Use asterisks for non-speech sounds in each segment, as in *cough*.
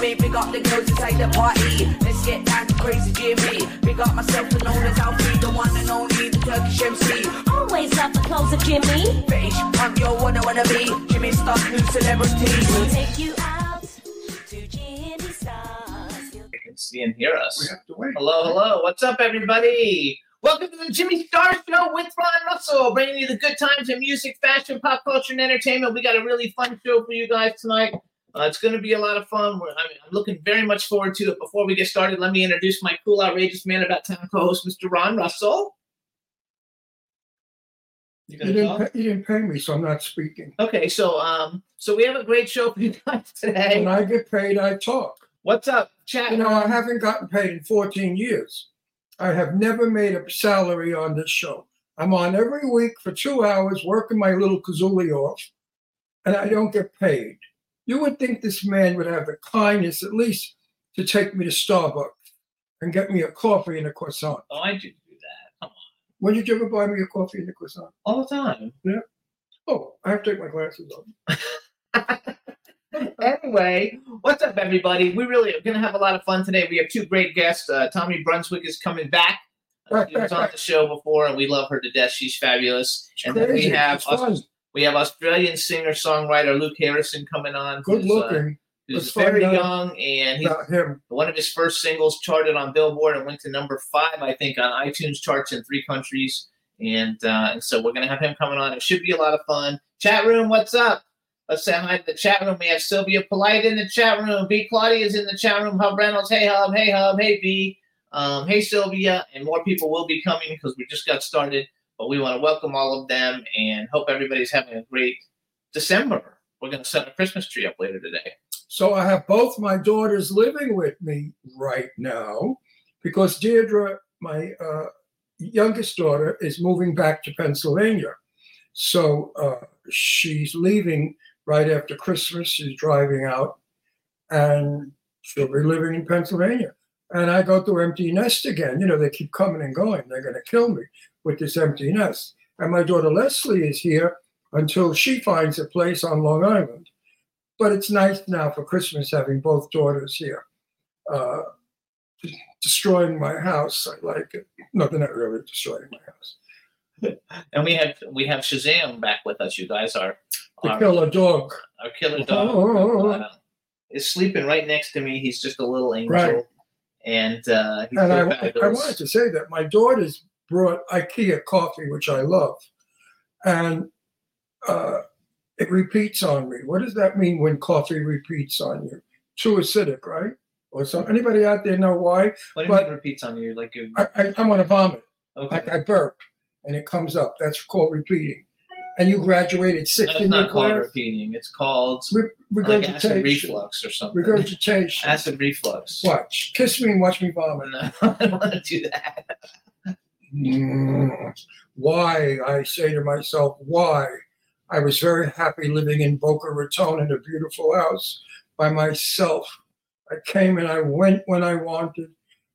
Me. Big up the girls inside the party. Let's get down to crazy Jimmy. Big up myself, and known as Alfie, the one and only, the Turkish MC. always love the clothes of Jimmy. British punk, yo, what I wanna be. Jimmy Star, new celebrity. We'll take you out to Jimmy Stars. They can see and hear us. We have to wait. Hello, hello. What's up, everybody? Welcome to the Jimmy Star Show with Ron Russell, bringing you the good times in music, fashion, pop culture, and entertainment. We got a really fun show for you guys tonight. Uh, it's going to be a lot of fun. We're, I mean, I'm looking very much forward to it. Before we get started, let me introduce my cool, outrageous man about town co-host, Mr. Ron Russell. You didn't, pay, you didn't pay me, so I'm not speaking. Okay, so um, so we have a great show for you guys *laughs* today. When I get paid, I talk. What's up, chat? You know, I haven't gotten paid in 14 years. I have never made a salary on this show. I'm on every week for two hours working my little kazooie off, and I don't get paid. You would think this man would have the kindness at least to take me to Starbucks and get me a coffee and a croissant. Oh, I do do that. Come on. When did you ever buy me a coffee and a croissant? All the time. Yeah. Oh, I have to take my glasses off. *laughs* anyway, what's up, everybody? We really are going to have a lot of fun today. We have two great guests. Uh, Tommy Brunswick is coming back. Uh, she was on the show before, and we love her to death. She's fabulous. And then we have It's fun. We have Australian singer songwriter Luke Harrison coming on. Good who's, uh, looking who's Let's very young, and one of his first singles charted on Billboard and went to number five, I think, on iTunes charts in three countries. And uh, and so we're gonna have him coming on. It should be a lot of fun. Chat room, what's up? Let's say hi to the chat room. We have Sylvia Polite in the chat room. B Claudia is in the chat room. Hub Reynolds, hey Hub, hey Hub, hey B, um, hey Sylvia, and more people will be coming because we just got started. But we want to welcome all of them and hope everybody's having a great December. We're gonna set a Christmas tree up later today. So I have both my daughters living with me right now because Deirdre, my uh, youngest daughter, is moving back to Pennsylvania. So uh, she's leaving right after Christmas. She's driving out and she'll be living in Pennsylvania. And I go through empty nest again. You know, they keep coming and going. They're going to kill me with this empty nest. And my daughter Leslie is here until she finds a place on Long Island but it's nice now for Christmas having both daughters here. Uh, destroying my house, I like it. No, they're not really destroying my house. *laughs* And we have we have Shazam back with us. You guys are To our, kill a dog. our killer dog uh, is sleeping right next to me. He's just a little angel, Right. and uh, he's And I, I wanted to say that my daughters brought IKEA coffee, which I love, and uh, it repeats on me. What does that mean when coffee repeats on you? Too acidic, right? Or some anybody out there know why? what do you mean repeats on you? Like you, I, I, I want to vomit. okay, like I burp and it comes up. That's called repeating. And you graduated sixth that's in your not called class. repeating. It's called Re- like acid reflux or something. regurgitation. Acid reflux. Watch. Kiss me and watch me vomit. No, *laughs* I don't want to do that. Mm. Why? I say to myself, why? I was very happy living in Boca Raton in a beautiful house by myself. I came and I went when I wanted.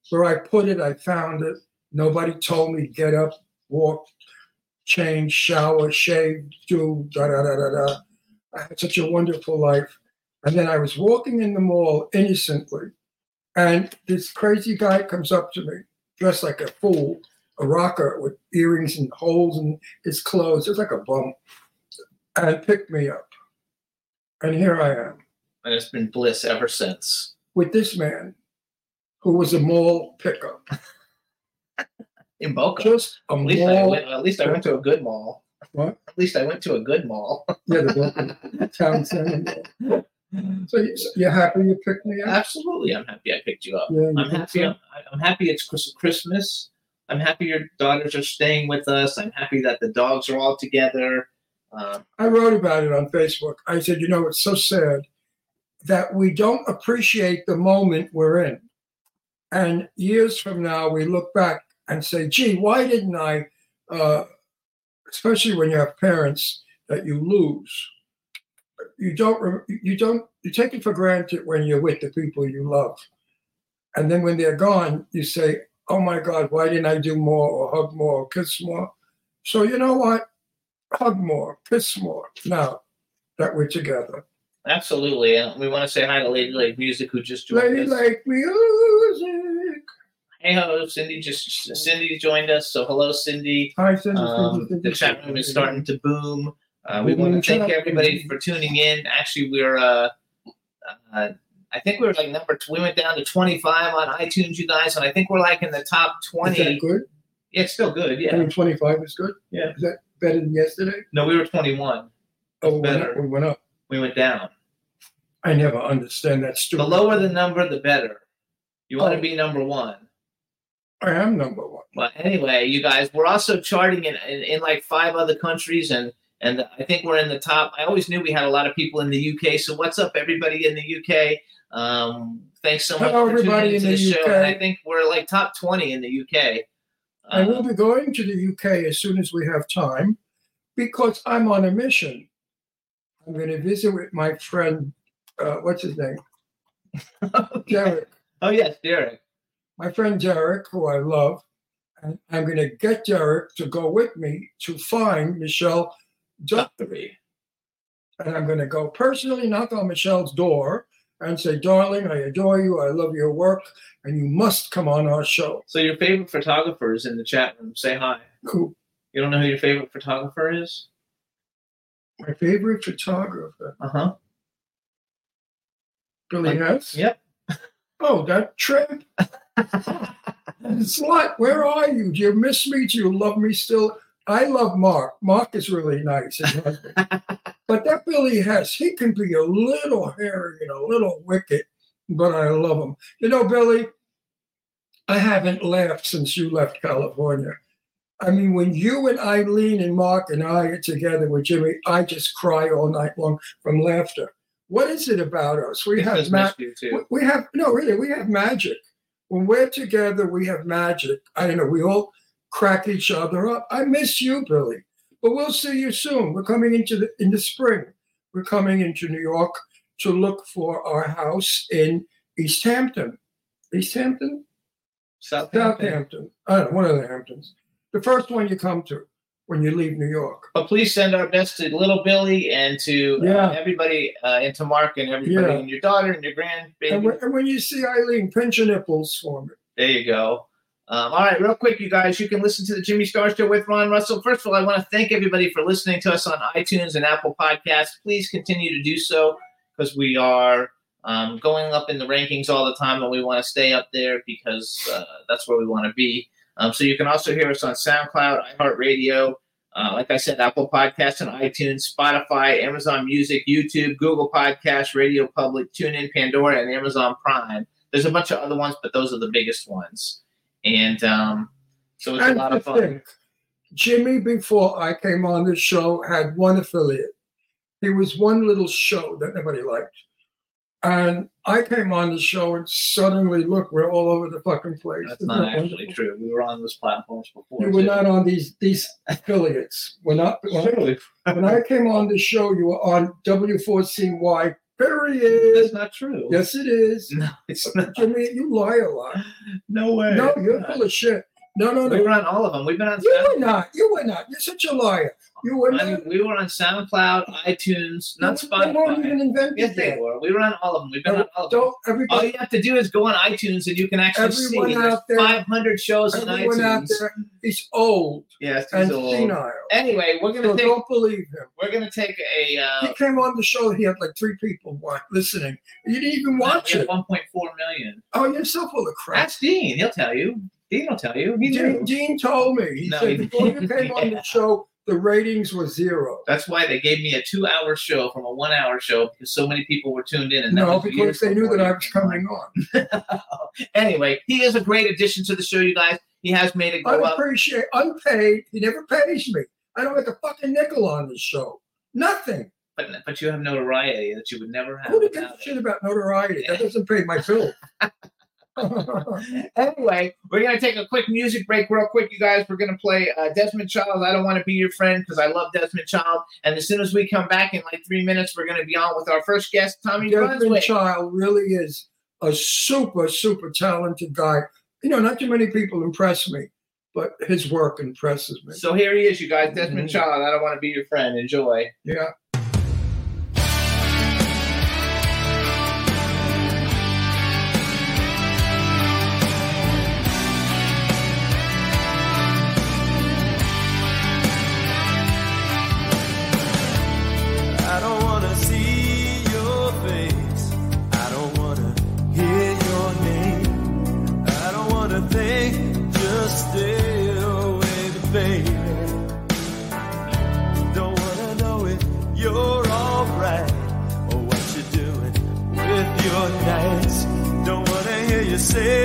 Where I put it, I found it. Nobody told me get up, walk, change, shower, shave, do da da da da da. I had such a wonderful life. And then I was walking in the mall innocently, and this crazy guy comes up to me, dressed like a fool, a rocker with earrings and holes in his clothes, just like a bum, and picked me up. And here I am And it's been bliss ever since. with this man who was a mall pickup. *laughs* In Boca. Just a at least, I mall. went, at least I went to a good mall. What? At least I went to a good mall. *laughs* Yeah, the Boca town center mall. So you- so you're happy you picked me up? Absolutely, I'm happy I picked you up. Yeah, I'm happy. I'm, I'm happy it's Christmas. I'm happy your daughters are staying with us. I'm happy that the dogs are all together. Um, I wrote about it on Facebook. I said, you know, it's so sad that we don't appreciate the moment we're in. And years from now, we look back and say, gee, why didn't I, uh, especially when you have parents that you lose, you don't, you don't, you take it for granted when you're with the people you love. And then when they're gone, you say, oh my God, why didn't I do more or hug more or kiss more? So you know what? hug more, kiss more now that we're together. absolutely, and we want to say hi to Lady Lake Music who just joined Lady us. Lady Lake music. Hey ho, Cindy just Cindy joined us. So hello, Cindy. Hi, Cindy. Um, Cindy, the chat room is starting to boom. Uh, we want to thank everybody for tuning in. Actually, we're uh, uh, I think we were like number. Two. We went down to twenty five on iTunes, you guys, and I think we're like in the top 20. Is that good? Yeah, it's still good. I Yeah. mean, 25 is good? Yeah. Is that better than yesterday? No, we were twenty one. Oh, we went, better. up, we went up. We went down. I never understand that story. The lower the number, the better. You want to Oh. be number one. I am number one. But anyway, you guys, we're also charting in, in, in like five other countries, and and I think we're in the top. I always knew we had a lot of people in the UK. So what's up, everybody in the UK? Um, thanks so much Hello, for everybody in the, the show. UK. And I think we're like top twenty in the UK. I will Um, be going to the UK as soon as we have time because I'm on a mission. I'm going to visit with my friend, uh, what's his name? *laughs* Derek. oh yes, Derek. my friend Derek, who I love, and I'm going to get Derek to go with me to find Michelle Guthrie. And I'm going to go personally knock on Michelle's door and say, Darling, I adore you. I love your work, and you must come on our show. So your favorite photographer is in the chat room. Say hi. Who? You don't know who your favorite photographer is? My favorite photographer, Uh huh. Billy Hess. Yep. Oh, that trip. *laughs* Slut, where are you? Do you miss me? Do you love me still? I love Mark. Mark is really nice. *laughs* but that Billy Hess, he can be a little hairy and a little wicked, but I love him. You know, Billy, I haven't laughed since you left California. I mean, when you and Eileen and Mark and I are together with Jimmy, I just cry all night long from laughter. What is it about us? We have Because ma- missed you too. we we have no really we have magic when we're together we have magic i don't know we all crack each other up i miss you billy but we'll see you soon we're coming into the in the spring we're coming into new york to look for our house in east hampton east hampton Southampton. southampton i don't know one of the hamptons the first one you come to when you leave new york But please send our best to little Billy and to Yeah. uh, everybody, uh, and to Mark and everybody, Yeah. and your daughter and your and grandbaby. when, and when you see eileen pinch your nipples for me There you go. Um, all right, real quick, you guys, you can listen to the Jimmy Star Show with Ron Russell. First of all, I want to thank everybody for listening to us on iTunes and Apple Podcasts. Please continue to do so because we are um, going up in the rankings all the time, and we want to stay up there because uh, that's where we want to be. Um, so you can also hear us on SoundCloud, iHeartRadio, uh, like I said, Apple Podcasts and iTunes, Spotify, Amazon Music, YouTube, Google Podcasts, Radio Public, TuneIn, Pandora, and Amazon Prime. There's a bunch of other ones, but those are the biggest ones. And um, so it's a lot of fun. think, Jimmy, before I came on the show, had one affiliate. He was one little show that nobody liked. And I came on the show and suddenly, look, we're all over the fucking place. That's Isn't not that actually wonderful? true. We were on those platforms before. You were too. not on these these affiliates. We're not. *laughs* When, when I came on the show, you were on W4CY. That's Period. not true. Yes, it is. No, it's not. Jimmy, you lie a lot. No way. No, you're full of shit. No, no, no. We no. were on all of them. We've been on. You Sound- were not. You were not. You're such a liar. You were I not. mean, we were on SoundCloud, iTunes, not They weren't even invented Yes, they yet. were. We were on all of them. We've been on all of them. Don't All everybody, you have to do is go on iTunes and you can actually see Everyone there's out there- 500 shows on everyone out iTunes. there is old Yes, he's and old. senile. Anyway, we're gonna So take don't believe him. we're gonna take a uh, He came on the show. He had like three people listening. You didn't even watch it. have 1.4 million. Oh, you're so full of crap. That's Dean. He'll tell you. Dean will tell you. He Dean, knew. Dean told me. He No, said he before you came on Yeah. the *laughs* show, the ratings were zero. That's why they gave me a two-hour show from a one-hour show because so many people were tuned in. And that No, was years because they knew before that I was came on. coming on. *laughs* anyway, he is a great addition to the show, you guys. He has made it go up. appreciate unpaid. He never pays me. I don't get a fucking nickel on this show. Nothing. But, but you have notoriety that you would never have. Who gives a without shit about notoriety? That doesn't pay my bill. *laughs* *laughs* Anyway, we're gonna take a quick music break, real quick, you guys. We're gonna play uh, Desmond Child. I don't want to be your friend because I love Desmond Child. And as soon as we come back in like three minutes, we're gonna be on with our first guest, Tommy Desmond Brunswick. Child really is a super, super talented guy. You know, not too many people impress me, but his work impresses me. So here he is, you guys. Desmond Mhm. Child. I don't want to be your friend. Enjoy. Yeah. Say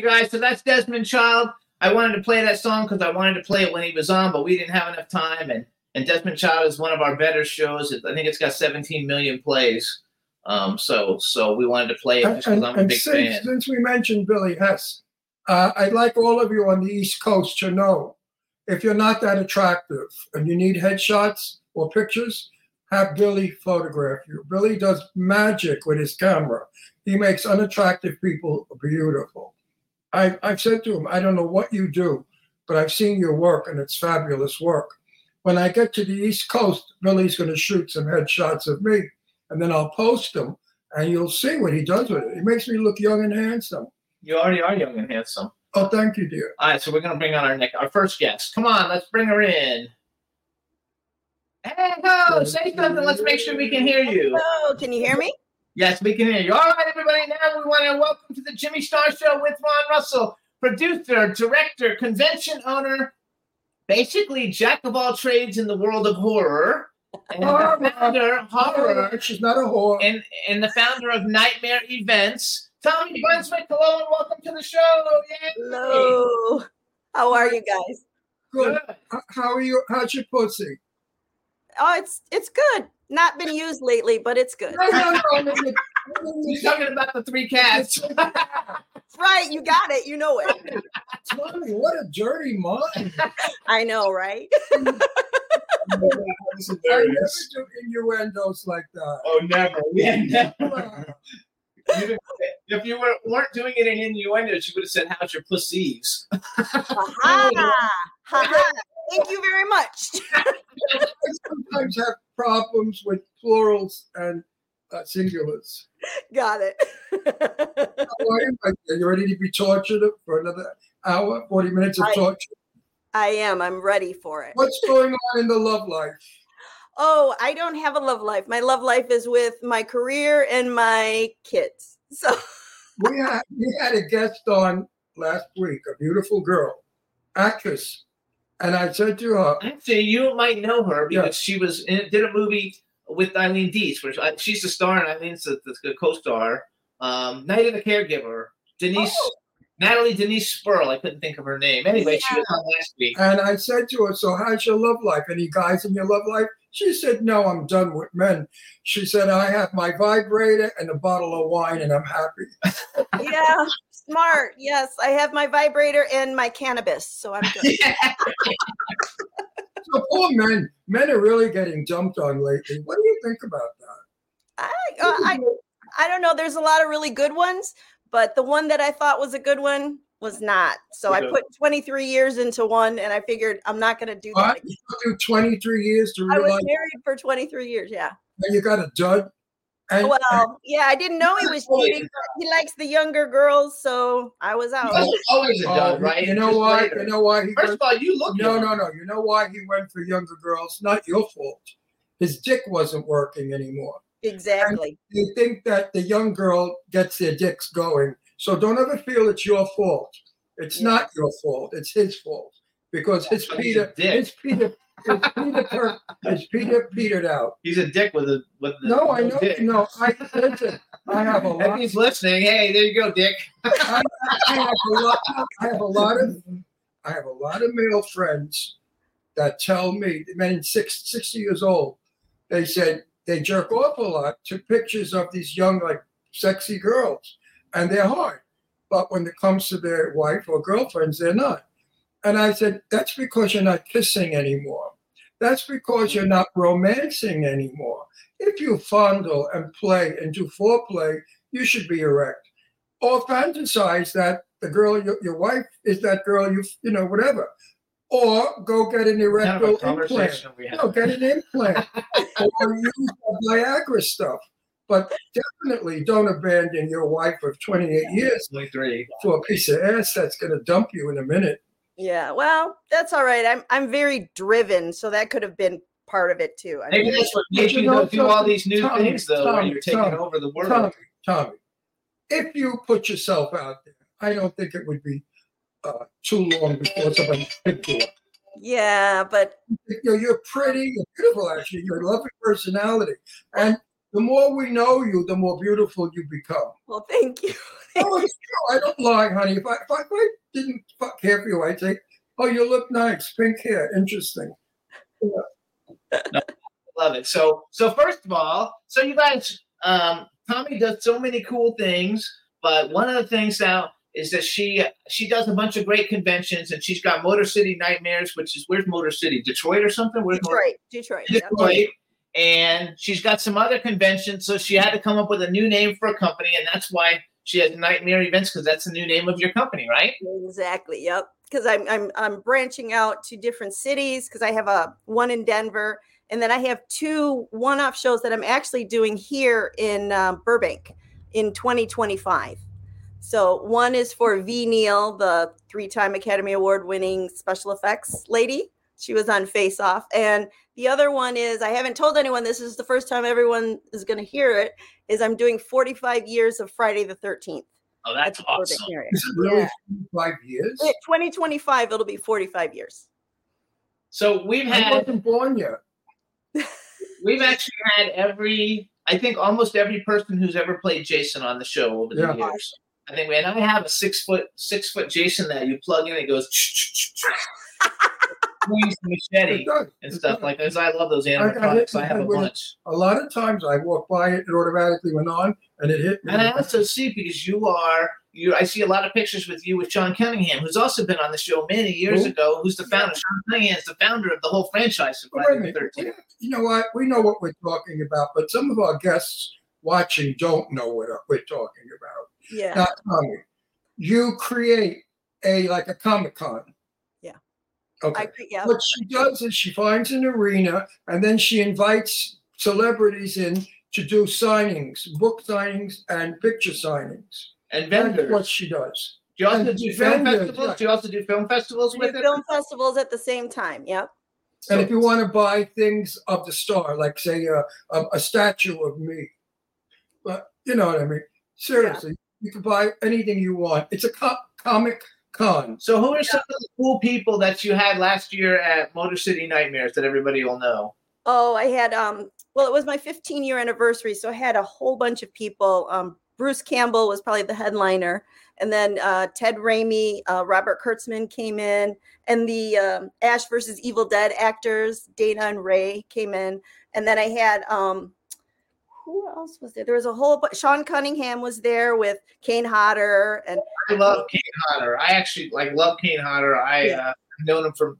you guys. So that's Desmond Child. I wanted to play that song because I wanted to play it when he was on, but we didn't have enough time. And and Desmond Child is one of our better shows. I think it's got 17 million plays. Um, so so we wanted to play it just because I'm a big since, fan. since we mentioned Billy Hess, uh, I'd like all of you on the East Coast to know if you're not that attractive and you need headshots or pictures, have Billy photograph you. Billy does magic with his camera. He makes unattractive people beautiful. I, I've said to him, I don't know what you do, but I've seen your work and it's fabulous work. When I get to the East Coast, Billy's going to shoot some headshots of me and then I'll post them and you'll see what he does with it. He makes me look young and handsome. You already are young and handsome. Oh, thank you, dear. All right, so we're gonna bring on our next, our first guest. Come on, let's bring her in. Hey, ho, say something. Let's make sure we can hear you. Hello, can you hear me? Yes, we can hear you. All right, everybody. Now we want to welcome to the Jimmy Star Show with Ron Russell, producer, director, convention owner, basically jack of all trades in the world of horror, and Horror. the founder horror, She's not a whore. and and the founder of Nightmare Events. Tommy Brunswick, hello and welcome to the show. Yay. Hello. How are you guys? Good. Good. How are you? How's your pussy? Oh, it's it's good. Not been *laughs* used lately, but it's good. No, no, no. I mean, He's talking about the three cats. *laughs* Right, you got it. You know it. *laughs* Tommy, what a dirty mind. I know, right? I never do innuendos like that. Oh, never. Yeah, never. You if you were, weren't doing it in innuendos, you would have said, "How's your pussies?" Ha ha. Thank you very much. *laughs* I sometimes have problems with plurals and uh, singulars. Got it. Are you? Ready to be tortured for another hour, 40 minutes of I- torture? I am. I'm ready for it. What's going on in the love life? Oh, I don't have a love life. My love life is with my career and my kids. So we had we had a guest on last week, a beautiful girl, actress, and I said to her, Actually, you might know her because Yeah. she was in, did a movie with Eileen Dietz, which I, she's the star and Eileen's the, the co-star. Um, Night of the Caregiver. Denise, Oh. Natalie Denise Sperl. I couldn't think of her name. Anyway, she was on last week. and I said to her, "So how's your love life? Any guys in your love life?" She said, "No, I'm done with men." She said, "I have my vibrator and a bottle of wine, and I'm happy." yeah, smart. Yes, I have my vibrator and my cannabis, so I'm good. *laughs* So poor men, men are really getting dumped on lately. What do you think about that? I, uh, I I don't know. There's a lot of really good ones, but the one that I thought was a good one was not. So I put 23 years into one, and I figured I'm not going to do that. Again. You do 23 years to I was married for 23 years. Yeah. that you got a dud. And Well, yeah, I didn't know he was cheating. He likes the younger girls, so I was out. Always- Always a Oh, dud, right? You know why? later. You know why he First went, of all, you look No, young. no, no. You know why he went for younger girls? Not your fault. His dick wasn't working anymore. Exactly. You think that the young girl gets their dicks going. So don't ever feel it's your fault. It's Yeah. not your fault. It's his fault. Because his But he's a Peter, his Peter, his Peter, per- his Peter petered out. He's a dick with a with the No, I know. dick. No, I listen. I have a *laughs* If he's listening, hey, there you go, Dick. I, I have a lot. I have a lot of. I have a lot of male friends that tell me, men six, 60 years old, they said they jerk off a lot to pictures of these young, like sexy girls, and they're hard. But when it comes to their wife or girlfriends, they're not. And I said, that's because you're not kissing anymore. That's because you're not romancing anymore. If you fondle and play and do foreplay, you should be erect. Or fantasize that the girl, your, your wife, is that girl you, you know, whatever. Or go get an erectile implant. conversation we had. No, get an implant *laughs* or use the Viagra stuff. But definitely don't abandon your wife of 28 years 23. for a piece of ass that's going to dump you in a minute. Yeah. Well, that's all right. I'm I'm very driven, so that could have been part of it too. I Maybe mean, that's what But made you you know go do all these new Tommy, things, though, where Tommy, you're taking Tommy, over the world. Tommy, Tommy, if you put yourself out there, I don't think it would be uh, too long before somebody picked you up. yeah, but You know, you're pretty, you're beautiful, actually. You're a lovely personality. And the more we know you, the more beautiful you become. Well, thank you. *laughs* Oh, it's true. I don't lie, honey. If I, if I, if I didn't fuck care for you, I'd say, "Oh, you look nice, pink hair, interesting." Love it. So, so first of all, so you guys, um, Tommy does so many cool things, but one of the things now is that she she does a bunch of great conventions, and she's got Motor City Nightmares, which is where's Motor City, Detroit or something? Where's Motor- Detroit, Detroit. yep. Detroit. And she's got some other conventions, so she had to come up with a new name for a company, and that's why she has Nightmare Events because that's the new name of your company, right? Exactly. Yep. Because I'm I'm I'm branching out to different cities because I have a one in Denver, and then I have two one-off shows that I'm actually doing here in uh, Burbank in 2025. So one is for Ve Neill, the three-time Academy Award-winning special effects lady. She was on Face Off, and the other one is I haven't told anyone. This is the first time everyone is going to hear it. Is I'm doing 45 years of Friday the 13th. Oh, that's at awesome. area. Is it really Yeah. five years? In 2025, it'll be 45 years. So we've I had wasn't born yet. *laughs* We've actually had every, I think almost every person who's ever played Jason on the show over the Yeah. years. I think, man, I have a six foot, six foot Jason that you plug in, and it goes, *laughs* *laughs* swings machete and stuff like that. 'Cause I love those I animatronics. hit I have a my- bunch. A lot of times I walk by it, it automatically went on, and it hit me. And I also see because you are, you. I see a lot of pictures with you with John Cunningham, who's also been on the show many years Who? ago. Who's the founder? Sean Cunningham is the founder of the whole franchise of Wait Friday the. Thirteenth. You know what? We know what we're talking about, but some of our guests watching don't know what we're talking about. Yeah. Now, Tommy, you create a like a Comic Con. Yeah. Okay. I. Yeah. what she does is she finds an arena and then she invites celebrities in to do signings, book signings, and picture signings. And That's vendors. what she does. Do you also and do film vendors, festivals? yeah. Do you also do film festivals We with do it? film festivals at the same time. Yep. And if you want to buy things of the star, like say a, a, a statue of me, but you know what I mean. Seriously, you can buy anything you want. It's a co- comic con. So, who are some of the cool people that you had last year at Motor City Nightmares that everybody will know? Oh, I had um. Well, it was my 15 year anniversary, so I had a whole bunch of people. Um, Bruce Campbell was probably the headliner, and then uh, Ted Raimi, uh, Robert Kurtzman came in, and the um, Ash versus Evil Dead actors Dana and Ray came in, and then I had um. Who else was there? There was a whole bunch. Sean Cunningham was there with Kane Hodder, and I love Kane Hodder. I actually like love Kane Hodder. I Yeah. uh, known him from.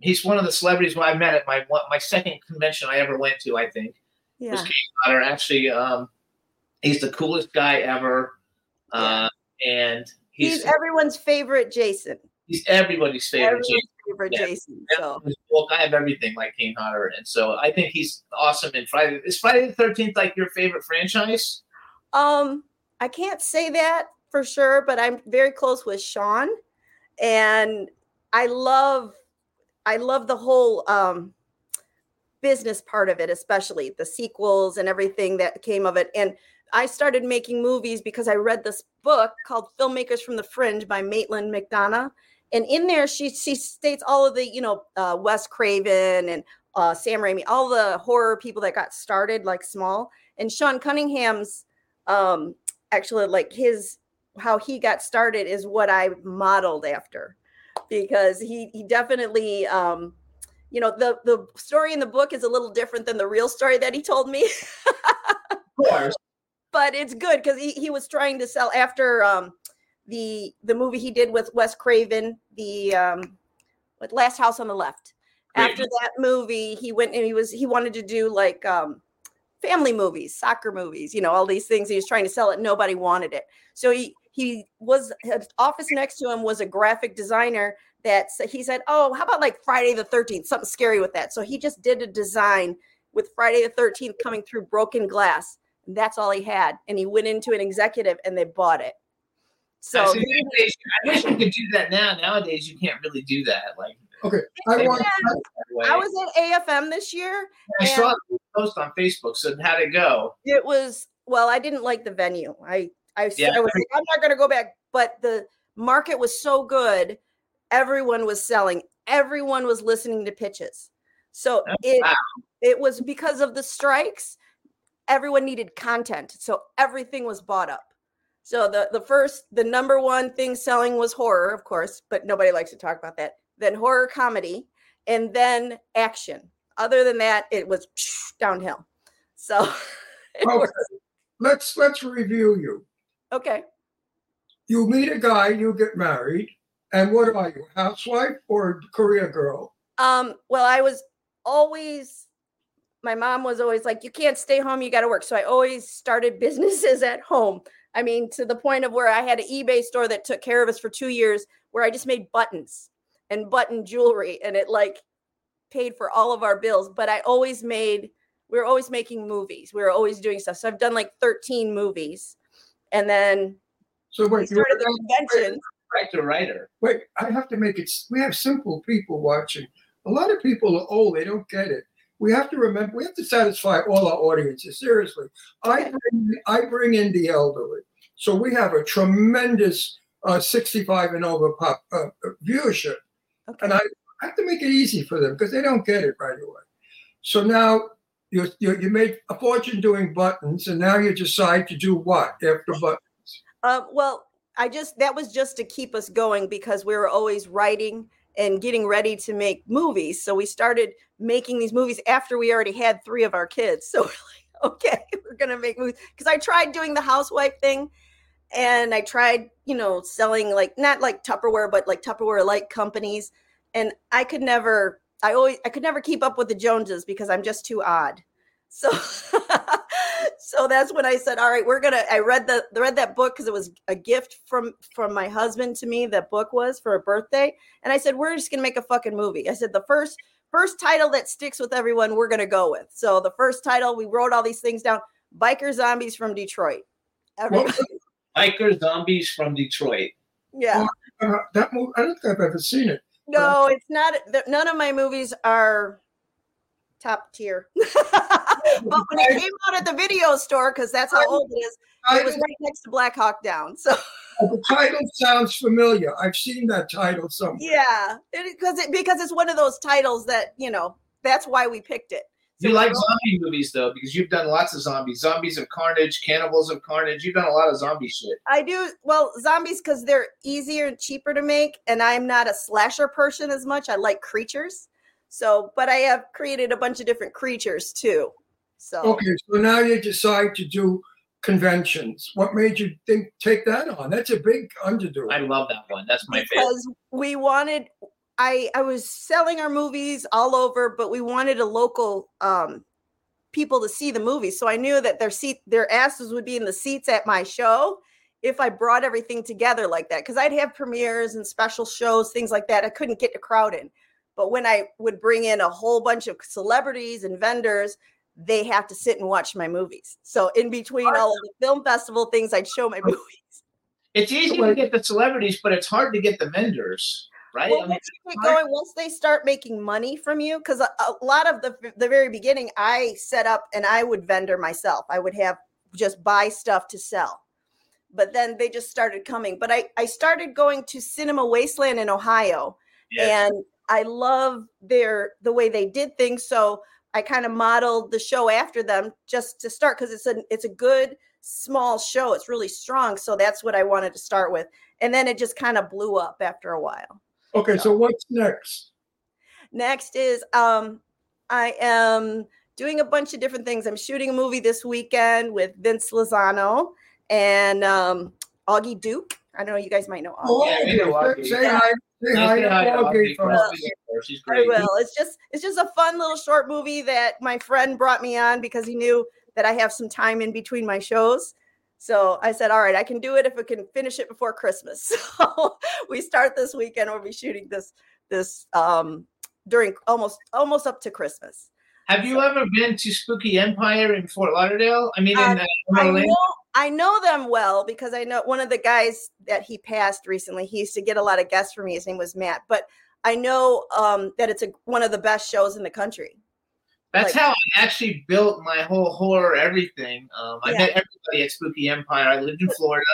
He's one of the celebrities who I met at my my second convention I ever went to. I think yeah, was Kane Hodder. Actually, um, he's the coolest guy ever, uh, and he's, he's everyone's favorite Jason. he's everybody's favorite. Everyone's Yeah. Jason. So book, I have everything like Kane Hodder, and so I think he's awesome. In Friday, is Friday the Thirteenth like your favorite franchise? Um, I can't say that for sure, but I'm very close with Sean, and I love, I love the whole um business part of it, especially the sequels and everything that came of it. And I started making movies because I read this book called Filmmakers from the Fringe by Maitland McDonagh. And in there, she she states all of the, you know, uh, Wes Craven and uh, Sam Raimi, all the horror people that got started like small. And Sean Cunningham's um actually like his how he got started is what I modeled after because he he definitely um you know the the story in the book is a little different than the real story that he told me Of course. *laughs* but it's good because he, he was trying to sell after um the the movie he did with Wes Craven the um with Last House on the Left. Great. After that movie he went and he was he wanted to do like um family movies soccer movies you know all these things. He was trying to sell it. Nobody wanted it. So he he was his office next to him was a graphic designer that he said oh how about like friday the 13th something scary with that. So he just did a design with friday the 13th coming through broken glass. And that's all he had. And he went into an executive and they bought it so I, nowadays, I wish you could do that now. Nowadays, you can't really do that. Like I want. i was at afm this year I saw the post on Facebook. So how'd it go? it was well i didn't like the venue I Yeah. I was like, i'm not going to go back but the market was so good everyone was selling everyone was listening to pitches so Oh, it wow. it was because of the strikes everyone needed content, so everything was bought up. So the the first, the number one thing selling was horror, of course, but nobody likes to talk about that. Then horror comedy, and then action. Other than that, it was downhill. So *laughs* Okay. was- Let's let's review you. okay. You meet a guy, you get married, and what are you, housewife or career girl? Um, well, I was always my mom was always like, you can't stay home, you gotta work. So I always started *laughs* businesses at home. I mean, to the point of where I had an eBay store that took care of us for two years, where I just made buttons and button jewelry, and it like paid for all of our bills. But I always made, we were always making movies. We were always doing stuff. So I've done like 13 movies. And then So we wait, you started the convention. Director, writer. wait, I have to make it. We have simple people watching. A lot of people are old; they don't get it. We have to remember. We have to satisfy all our audiences. Seriously, I bring, I bring in the elderly, so we have a tremendous uh, 65 and over pop uh, uh, viewership, Okay. and I have to make it easy for them because they don't get it right away. So now you you you made a fortune doing buttons, and now you decide to do what after buttons? Um, well, I just that was just to keep us going because we were always writing and getting ready to make movies. So we started making these movies after we already had three of our kids. So *laughs* we're like, okay, *laughs* we're gonna make movies because I tried doing the housewife thing, and I tried, you know, selling like not like Tupperware, but like Tupperware like companies, and I could never. I always I could never keep up with the Joneses because I'm just too odd. So *laughs* so that's when I said, "All right, we're gonna." I read the read that book because it was a gift from from my husband to me. That book was for a birthday, and I said, "We're just gonna make a fucking movie." I said, "The first first title that sticks with everyone, we're gonna go with." So the first title, we wrote all these things down: "Biker Zombies from Detroit." Everybody, *laughs* Biker zombies from Detroit. yeah. Uh, that movie, I don't think I've ever seen it. No, it's not. th- None of my movies are top tier. *laughs* but when it came out at the video store, because that's how old it is, it was right next to Black Hawk Down. So the title sounds familiar. I've seen that title somewhere. yeah, because it, because it's one of those titles that you know. That's why we picked it. So You like zombie movies though, because you've done lots of zombies, zombies of carnage, cannibals of carnage. You've done a lot of zombie shit. I do well zombies because they're easier and cheaper to make, and I'm not a slasher person as much. I like creatures, so but I have created a bunch of different creatures too. So Okay, so now you decide to do conventions. What made you think take that on? That's a big underdo. I love that one. That's my favorite. because we wanted I I was selling our movies all over, but we wanted a local um people to see the movie. So I knew that their seat their asses would be in the seats at my show if I brought everything together like that. Because I'd have premieres and special shows, things like that. I couldn't get the crowd in. But when I would bring in a whole bunch of celebrities and vendors, they have to sit and watch my movies. So in between all of the film festival things, I'd show my movies. It's easy to get the celebrities, but it's hard to get the vendors, right? Well, I mean, once you going, once they start making money from you, because a, a lot of the the very beginning, I set up and I would vendor myself. I would have just buy stuff to sell, but then they just started coming. But I I started going to Cinema Wasteland in Ohio, yeah. and I love their the way they did things. So I kind of modeled the show after them just to start because it's a it's a good small show. It's really strong. So that's what I wanted to start with, and then it just kind of blew up after a while. Okay, so what's next? Next is um I am doing a bunch of different things. I'm shooting a movie this weekend with Vince Lozano and um Augie Duke. I don't know, you guys might know Augie. Oh, Yeah, we know Augie. say hi. Say hi Say to hi to Augie Augie from- from Well, Singapore. She's I great. will. It's just it's just a fun little short movie that my friend brought me on because he knew that I have some time in between my shows. So I said, all right, I can do it if I can finish it before Christmas. *laughs* So we start this weekend. We'll be shooting this this um during almost almost up to Christmas. Have you ever been to Spooky Empire in Fort Lauderdale? I mean, Um, in uh, I Orlando? know I know them well because I know one of the guys that he passed recently. He used to get a lot of guests for me. His name was Matt, but I know um, that it's a, one of the best shows in the country. That's like- how I actually built my whole horror everything. Um, I Yeah. met everybody at Spooky Empire. I lived in Florida.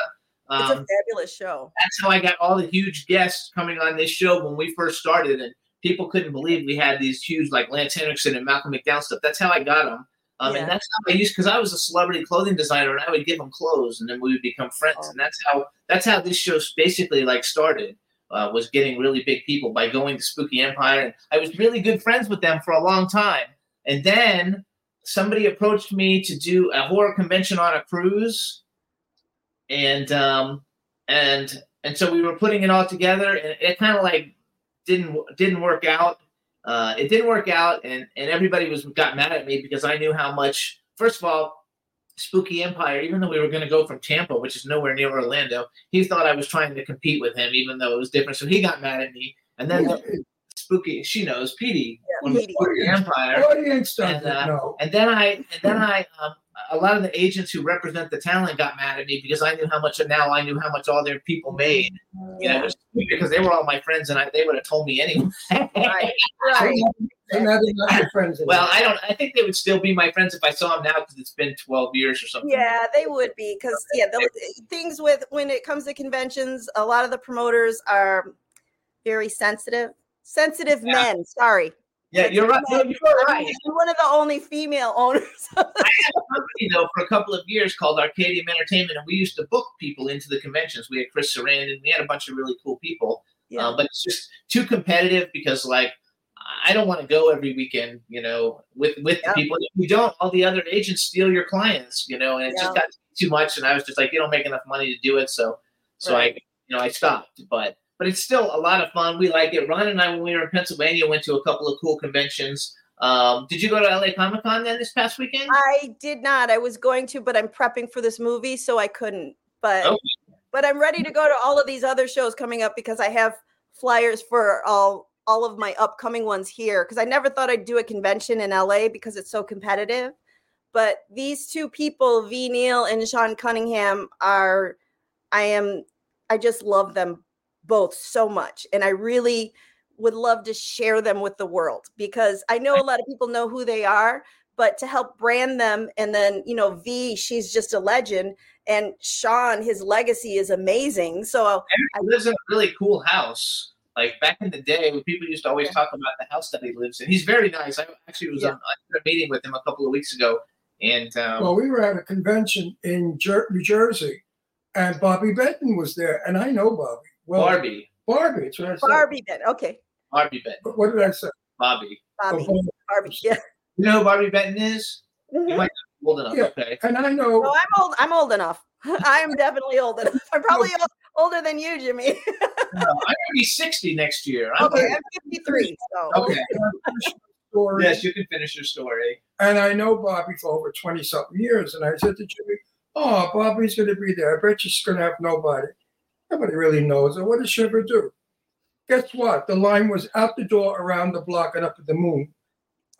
It's Um, a fabulous show. that's how I got all the huge guests coming on this show when we first started, and people couldn't believe we had these huge like Lance Henriksen and Malcolm McDowell stuff. That's how I got them. Um, Yeah. And that's how I used because I was a celebrity clothing designer, and I would give them clothes, and then we would become friends. Oh. And that's how that's how this show basically like started. Uh, was getting really big people by going to Spooky Empire, and I was really good friends with them for a long time. And then somebody approached me to do a horror convention on a cruise, and um, and and so we were putting it all together, and it kind of like didn't didn't work out. Uh, it didn't work out, and and everybody was got mad at me because I knew how much. First of all, Spooky Empire, even though we were going to go from Tampa, which is nowhere near Orlando, he thought I was trying to compete with him, even though it was different. So he got mad at me, and then Spooky, she knows, Petey from Petey. Empire. Audience doesn't And, uh, know. And then I, and then I, um, a lot of the agents who represent the talent got mad at me because I knew how much. Now I knew how much all their people made. Mm-hmm. You know, because they were all my friends, and I, they would have told me anyway. *laughs* Right. Right. And now they're not your friends anymore. well, I don't. I think they would still be my friends if I saw them now because it's been twelve years or something. Yeah, they would be because yeah, the things with when it comes to conventions, a lot of the promoters are very sensitive. Sensitive Yeah. men. Sorry, yeah, you're right. No, you're right. one of the only female owners. I had a company though for a couple of years called Arcadium Entertainment, and we used to book people into the conventions. We had Chris Sarandon, we had a bunch of really cool people. Yeah. Uh, but it's just too competitive because like I don't want to go every weekend, you know, with with Yeah. the people. If you don't, all the other agents steal your clients, you know, and it Yeah. just got too much. And I was just like, you don't make enough money to do it, so so I you know I stopped. But but it's still a lot of fun. We like it. Ron and I, when we were in Pennsylvania, went to a couple of cool conventions. Um, did you go to LA Comic Con then this past weekend? I did not. I was going to, but I'm prepping for this movie, so I couldn't. But Okay. but I'm ready to go to all of these other shows coming up because I have flyers for all all of my upcoming ones here. Because I never thought I'd do a convention in LA because it's so competitive. But these two people, Ve Neill and Sean Cunningham, are I am I just love them both so much, and I really would love to share them with the world because I know a lot of people know who they are, but to help brand them and then you know Ve she's just a legend and sean his legacy is amazing so He lives in a really cool house. Like back in the day, when people used to always talk about the house that he lives in. He's very nice. I actually was Yeah. on a meeting with him a couple of weeks ago, and um, Well, we were at a convention in Jer- New Jersey, and Bobby Benton was there, and I know Bobby. Well, Barbie, Barbie. That's what I said. barbie then okay Barbi Benton, What did I say? Bobby. bobby Oh, barbie yeah You know who Bobby Benton is? You Mhm. might be old enough. Yeah. Okay. And I know. no i'm old i'm old enough *laughs* i am definitely old enough i'm probably o- older than you jimmy *laughs* No, I'm gonna be 60 next year. I'm okay i'm 53 so Okay. story, Yes, you can finish your story. And I know Bobby for over 20 something years. And I said to Jimmy, Oh, Bobby's going to be there. I bet she's going to have nobody. Nobody really knows her. What does she ever do? Guess what? The line was out the door, around the block, and up to the moon.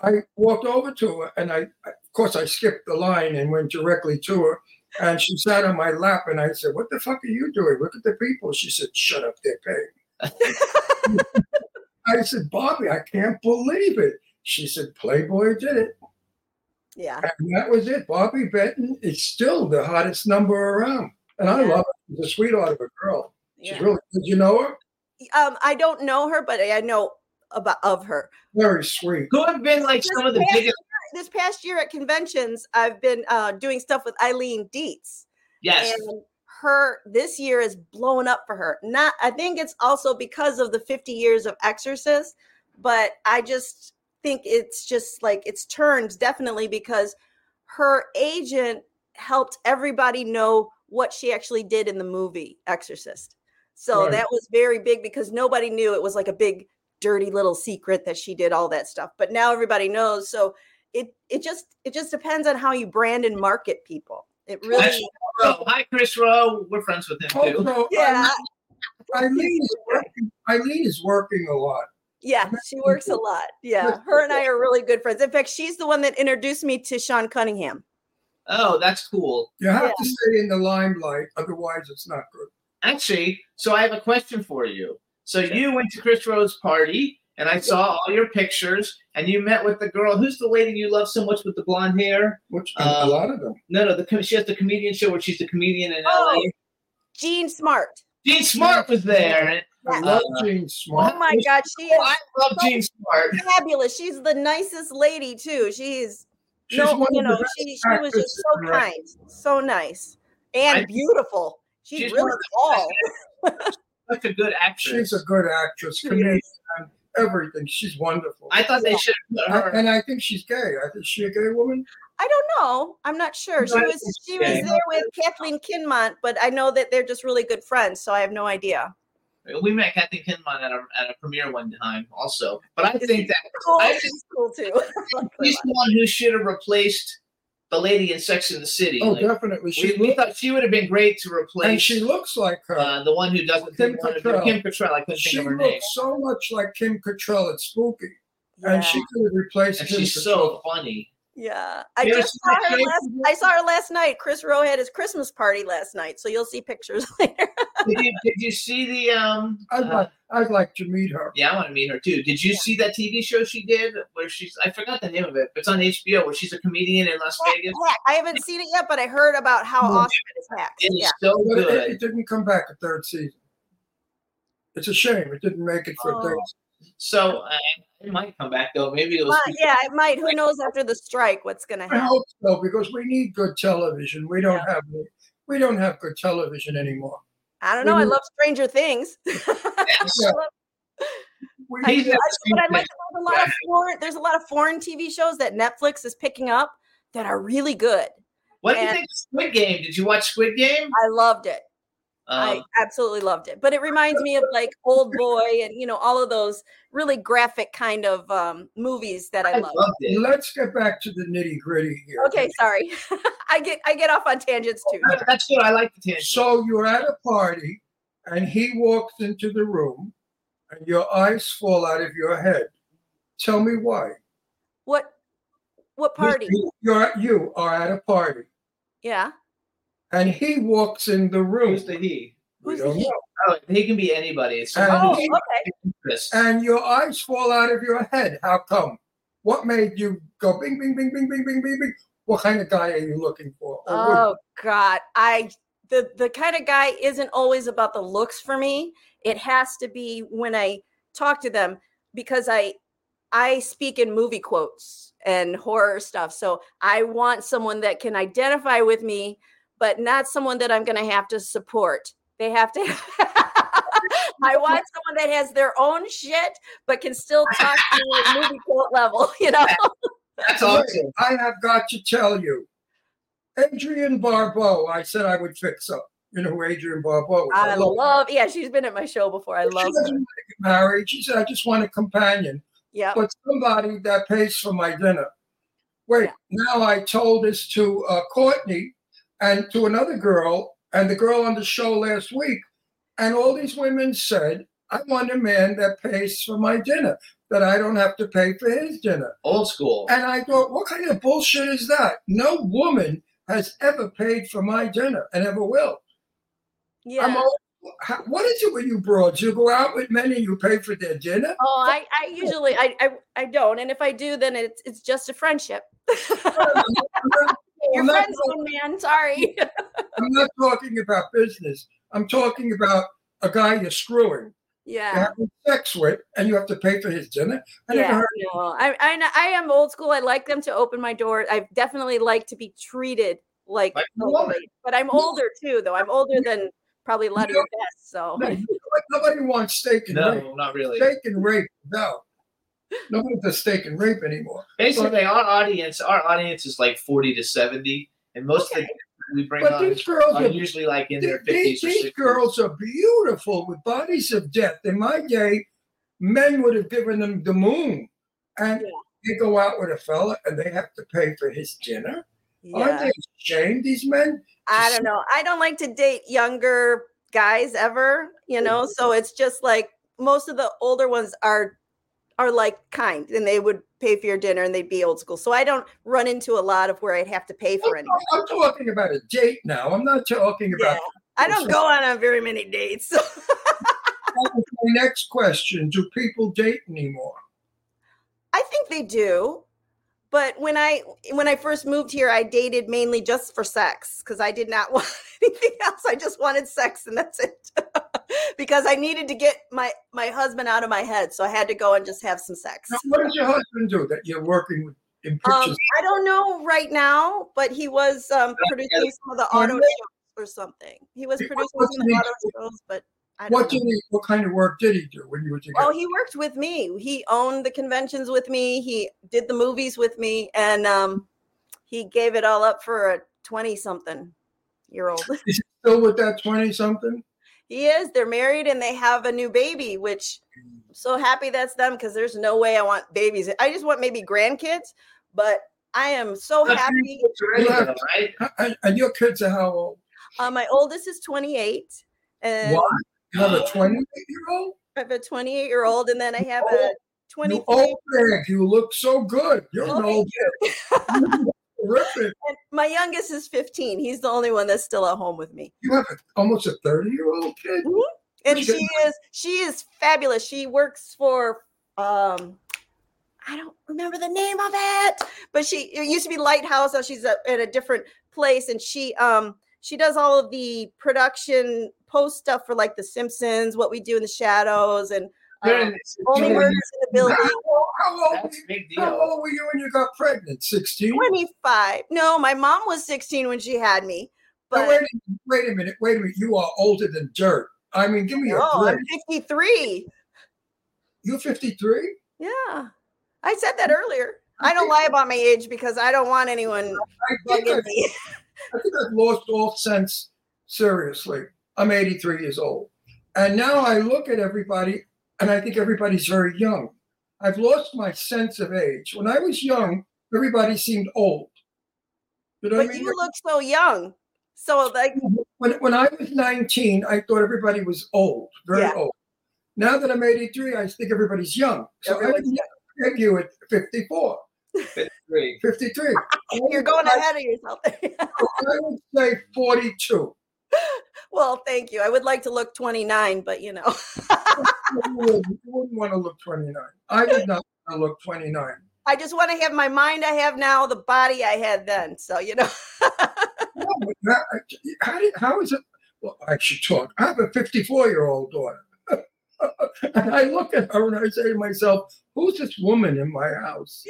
I walked over to her, and I, of course, I skipped the line and went directly to her. And she sat on my lap, and I said, What the fuck are you doing? Look at the people. She said, Shut up, they're paying. *laughs* I said, Bobby, I can't believe it. She said, Playboy did it. yeah And that was it. Bobby Benton is still the hottest number around. And I Yeah. love her. She's a sweetheart of a girl. She's yeah really good. You know her? um i don't know her but i know about of her Very sweet. Who have been like some of the This biggest? this past year at conventions i've been uh doing stuff with eileen dietz Yes. and her this year is blowing up for her not i think it's also because of the 50 years of exorcist but i just think it's just like it's turned definitely because her agent helped everybody know what she actually did in the movie exorcist so Right. that was very big because nobody knew it was like a big dirty little secret that she did all that stuff but now everybody knows so it it just it just depends on how you brand and market people it really That's Rowe. Hi, Chris Rowe. We're friends with him too. Also, yeah Eileen is *laughs* working. Eileen is working a lot. Yeah, she works a lot. Yeah, her and I are really good friends. In fact, she's the one that introduced me to Sean Cunningham. Oh, that's cool. You have Yeah. to stay in the limelight, otherwise it's not good. Actually, so I have a question for you. So you went to Chris Rowe's party, and I saw all your pictures, and you met with the girl. Who's the lady you love so much with the blonde hair? Which Uh, a lot of them. No, no, the she has the comedian show where she's the comedian in Oh. LA. Jean Smart. Jean Smart was there. and- I love Uh, Jean Smart. Oh my God, she Oh, is I love Jean Smart. fabulous. She's the nicest lady too. She's She's no, you know, she she was just so in wrestling. kind, so nice, and I- beautiful. She's, She's really tall. *laughs* Such a good actress. She's a good actress, comedian, everything. She's wonderful. I thought they should put I- her. and I think she's gay. I think she a gay woman. I don't know. I'm not sure. She No, I was think she was there with Kathleen Kinmont, but I know that they're just really good friends, so I have no idea. We met Kathy Kinmont at a, at a premiere one time also. But I think she that *laughs* Cool. I She's cool too. *laughs* she's the one who should have replaced the lady in Sex in the City. Oh, Like, definitely. She we, we thought she would have been great to replace. and she looks like her. uh, the one who doesn't Kim think want to do Cattrall. Kim Cattrall. I couldn't she think of her name. looks so much like Kim Cattrall at Spooky, yeah. and she could have replaced And Kim she's Cattrall. so funny. yeah. I You just saw her last I saw her last night. Chris Rowe had his Christmas party last night, so you'll see pictures *laughs* later. Did you, did you see the um? I'd uh, like, I'd like to meet her. yeah, I want to meet her too. Did you see that TV show she did where she's I forgot the name of it, but it's on HBO where she's a comedian in Las Vegas. Hack. I haven't seen it yet, but I heard about how No. awesome it is hacked. It is Yeah. so But it, good. it didn't come back a third season. It's a shame it didn't make it for a third. Oh. So uh, it might come back though. Maybe it was. Well, yeah, it might. Who knows after the strike what's gonna happen? I happen? hope so because we need good television. We don't have we don't have good television anymore. I don't know. I Mhm. love Stranger Things. *laughs* Yeah. I, He's do. never I- but I like there's a lot of foreign. There's a lot of foreign TV shows that Netflix is picking up that are really good. What do you think of Squid Game? Did you watch Squid Game? I loved it. I Um, absolutely loved it. But it reminds me of like Old Boy and you know all of those really graphic kind of um, movies that I I love. loved. Let's get back to the nitty gritty here. Okay, sorry. *laughs* I get I get off on tangents too. That- That's good. I like the tangent. So you're at a party, and he walks into the room, and your eyes fall out of your head. Tell me why. What what party? You're you are at a party, Yeah. And he walks in the room. Who's the he? Who's the he? know. Oh, he can be anybody. It's And Oh, okay. and your eyes fall out of your head. How come? What made you go bing, bing, bing, bing, bing, bing, bing, bing? What kind of guy are you looking for? Oh God, I the the kind of guy isn't always about the looks for me. It has to be when I talk to them because I I speak in movie quotes and horror stuff. So I want someone that can identify with me, but not someone that I'm going to have to support. They have to. *laughs* I *laughs* want someone that has their own shit, but can still talk to me at movie *laughs* quote level. You know. That's awesome. I have got to tell you, Adrian Barbeau, I said I would fix up. You know who Adrian Barbeau is? I love love. Yeah, she's been at my show before. I She love doesn't her. want to get married. She said, I just want a companion, Yeah. but somebody that pays for my dinner. Wait, now I told this to uh, Courtney and to another girl, and the girl on the show last week, and all these women said, I want a man that pays for my dinner, that I don't have to pay for his dinner. Old school. And I thought, what kind of bullshit is that? No woman has ever paid for my dinner and ever will. Yeah. I'm all, how, what is it with you broads? You go out with men and you pay for their dinner? Oh, I, I usually I, I I don't, and if I do, then it's it's just a friendship. *laughs* Your I'm not, friend zone, man. Sorry. *laughs* I'm not talking about business. I'm talking about a guy you're screwing, yeah. having sex with, and you have to pay for his dinner. I never Yeah, heard no, I, I I am old school. I like them to open my door. I definitely like to be treated like, Like a a woman. But I'm older too, though. I'm older than probably a lot of your guests. So No, nobody wants steak and rape. No, not really. Steak and rape, no. Nobody does steak and rape anymore. Basically, our audience, our audience is like forty to seventy, and most of the we bring But on these girls are are usually like in their These, fifties or these sixties. girls are beautiful with bodies of death. In my day, men would have given them the moon. And Yeah. they go out with a fella and they have to pay for his dinner. Aren't they ashamed, these men? I don't know. I don't like to date younger guys ever, you know. So it's just like most of the older ones are are like kind and they would pay for your dinner and they'd be old school. So I don't run into a lot of where I'd have to pay for anything. I'm talking about a date now. I'm not talking Yeah. about I don't go on, on very many dates. So *laughs* my next question. Do people date anymore? I think they do. But when I when I first moved here, I dated mainly just for sex because I did not *laughs* want anything else. I just wanted sex and that's it. *laughs* *laughs* because I needed to get my my husband out of my head, so I had to go and just have some sex. Now, what does your husband do that you're working with in Um, pictures? I don't know right now, but he was um, producing some of the auto shows or something. He was producing what some of the auto shows, but I don't what know. did he? What kind of work did he do when you were together? Oh, he worked with me. He owned the conventions with me. He did the movies with me, and um, he gave it all up for a twenty-something year old. Is he still with that twenty something? He is. They're married and they have a new baby, which I'm so happy that's them because there's no way I want babies. I just want maybe grandkids, but I am so happy. Already, though, right? And, and your kids are how old? Uh, my oldest is 28, and What? You have a twenty-eight year old? I have a 28 year old, and then I have a Oh, 23. You old bag. You look so good. You're Oh, an old bag. And my youngest is 15. He's the only one that's still at home with me. You have a, almost a thirty-year-old kid. And she is she is fabulous. She works for um I don't remember the name of it, but she it used to be Lighthouse. Now she's at, at a different place, and she um she does all of the production post stuff for like The Simpsons, What We Do in the Shadows, and um, Only Yeah. Murders in the Building. How, how old? That's a big How old were you when you got pregnant? Sixteen. 25. No, my mom was 16 when she had me, Now, but wait, a minute, wait a minute. Wait a minute. You are older than dirt. I mean, give me a oh, break. I'm 53. You're fifty-three. Yeah. I said that earlier. I don't lie about my age because I don't want anyone I think, I, bugging me. I think I've lost all sense. Seriously, I'm 83 years old, and now I look at everybody, and I think everybody's very young. I've lost my sense of age. When I was young, everybody seemed old. You know But I mean? you look so young. So like when, when I was 19, I thought everybody was old, very Yeah. old. Now that I'm 83, I think everybody's young. So I Everyone's would give you at 54, Great. 53. *laughs* you're going ahead of yourself. *laughs* I would say 42. Well, thank you. I would like to look 29, but you know. *laughs* You wouldn't, you wouldn't want to look 29. I would not want to look 29. I just want to have my mind I have now, the body I had then. So, you know. *laughs* No, how, do- how is it? Well, I should talk. I have a 54 year old daughter. *laughs* and I look at her and I say to myself, who's this woman in my house?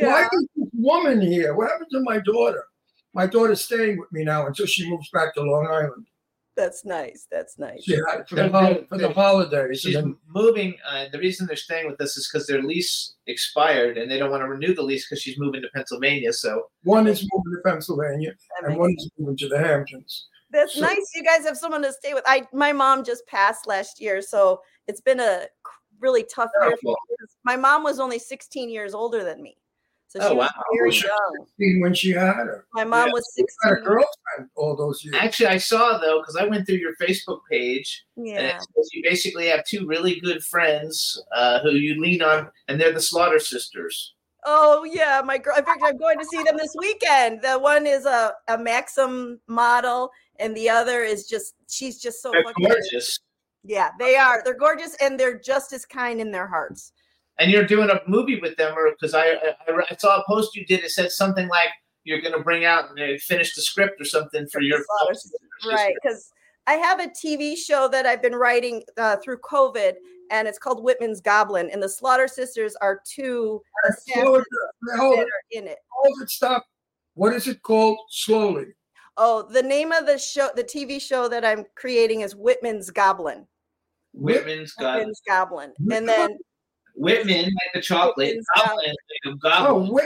Why is this woman here? What happened to my daughter? My daughter's staying with me now until she moves back to Long Island. That's nice. That's nice. She had it for the, They're- hol- they're- for the they're- holidays. She's And then, moving. Uh, the reason they're staying with us is because their lease expired and they don't want to renew the lease because she's moving to Pennsylvania. So one is moving to Pennsylvania That and makes one is moving to the Hamptons. That's So- nice. You guys have someone to stay with. I my mom just passed last year, so it's been a really tough year. For me because my mom was only 16 years older than me, so she Oh, was wow. very She- young. Seen When she had her. My mom Yeah. was She had a girlfriend all those years. actually, I saw though because I went through your Facebook page Yeah. it you basically have two really good friends uh, who you lean on, and they're the Slaughter Sisters. Oh yeah, my girl. In fact, I'm going to see them this weekend. The one is a a Maxim model, and the other is just she's just so fucking gorgeous. Yeah, they are. They're gorgeous, and they're just as kind in their hearts. And you're doing a movie with them, or because I, I I saw a post you did. It said something like you're going to bring out and finish the script or something for your Slaughter right because i have a tv show that i've been writing uh, through covid and it's called whitman's goblin and the slaughter sisters are two Slow assassins it. Hold it. are in it Hold it. Stop. What is it called? Slowly. oh the name of the show the tv show that i'm creating is whitman's goblin Whitman's got whitman's goblin and then Whitman like the chocolate, Goblin like a Oh, goblin.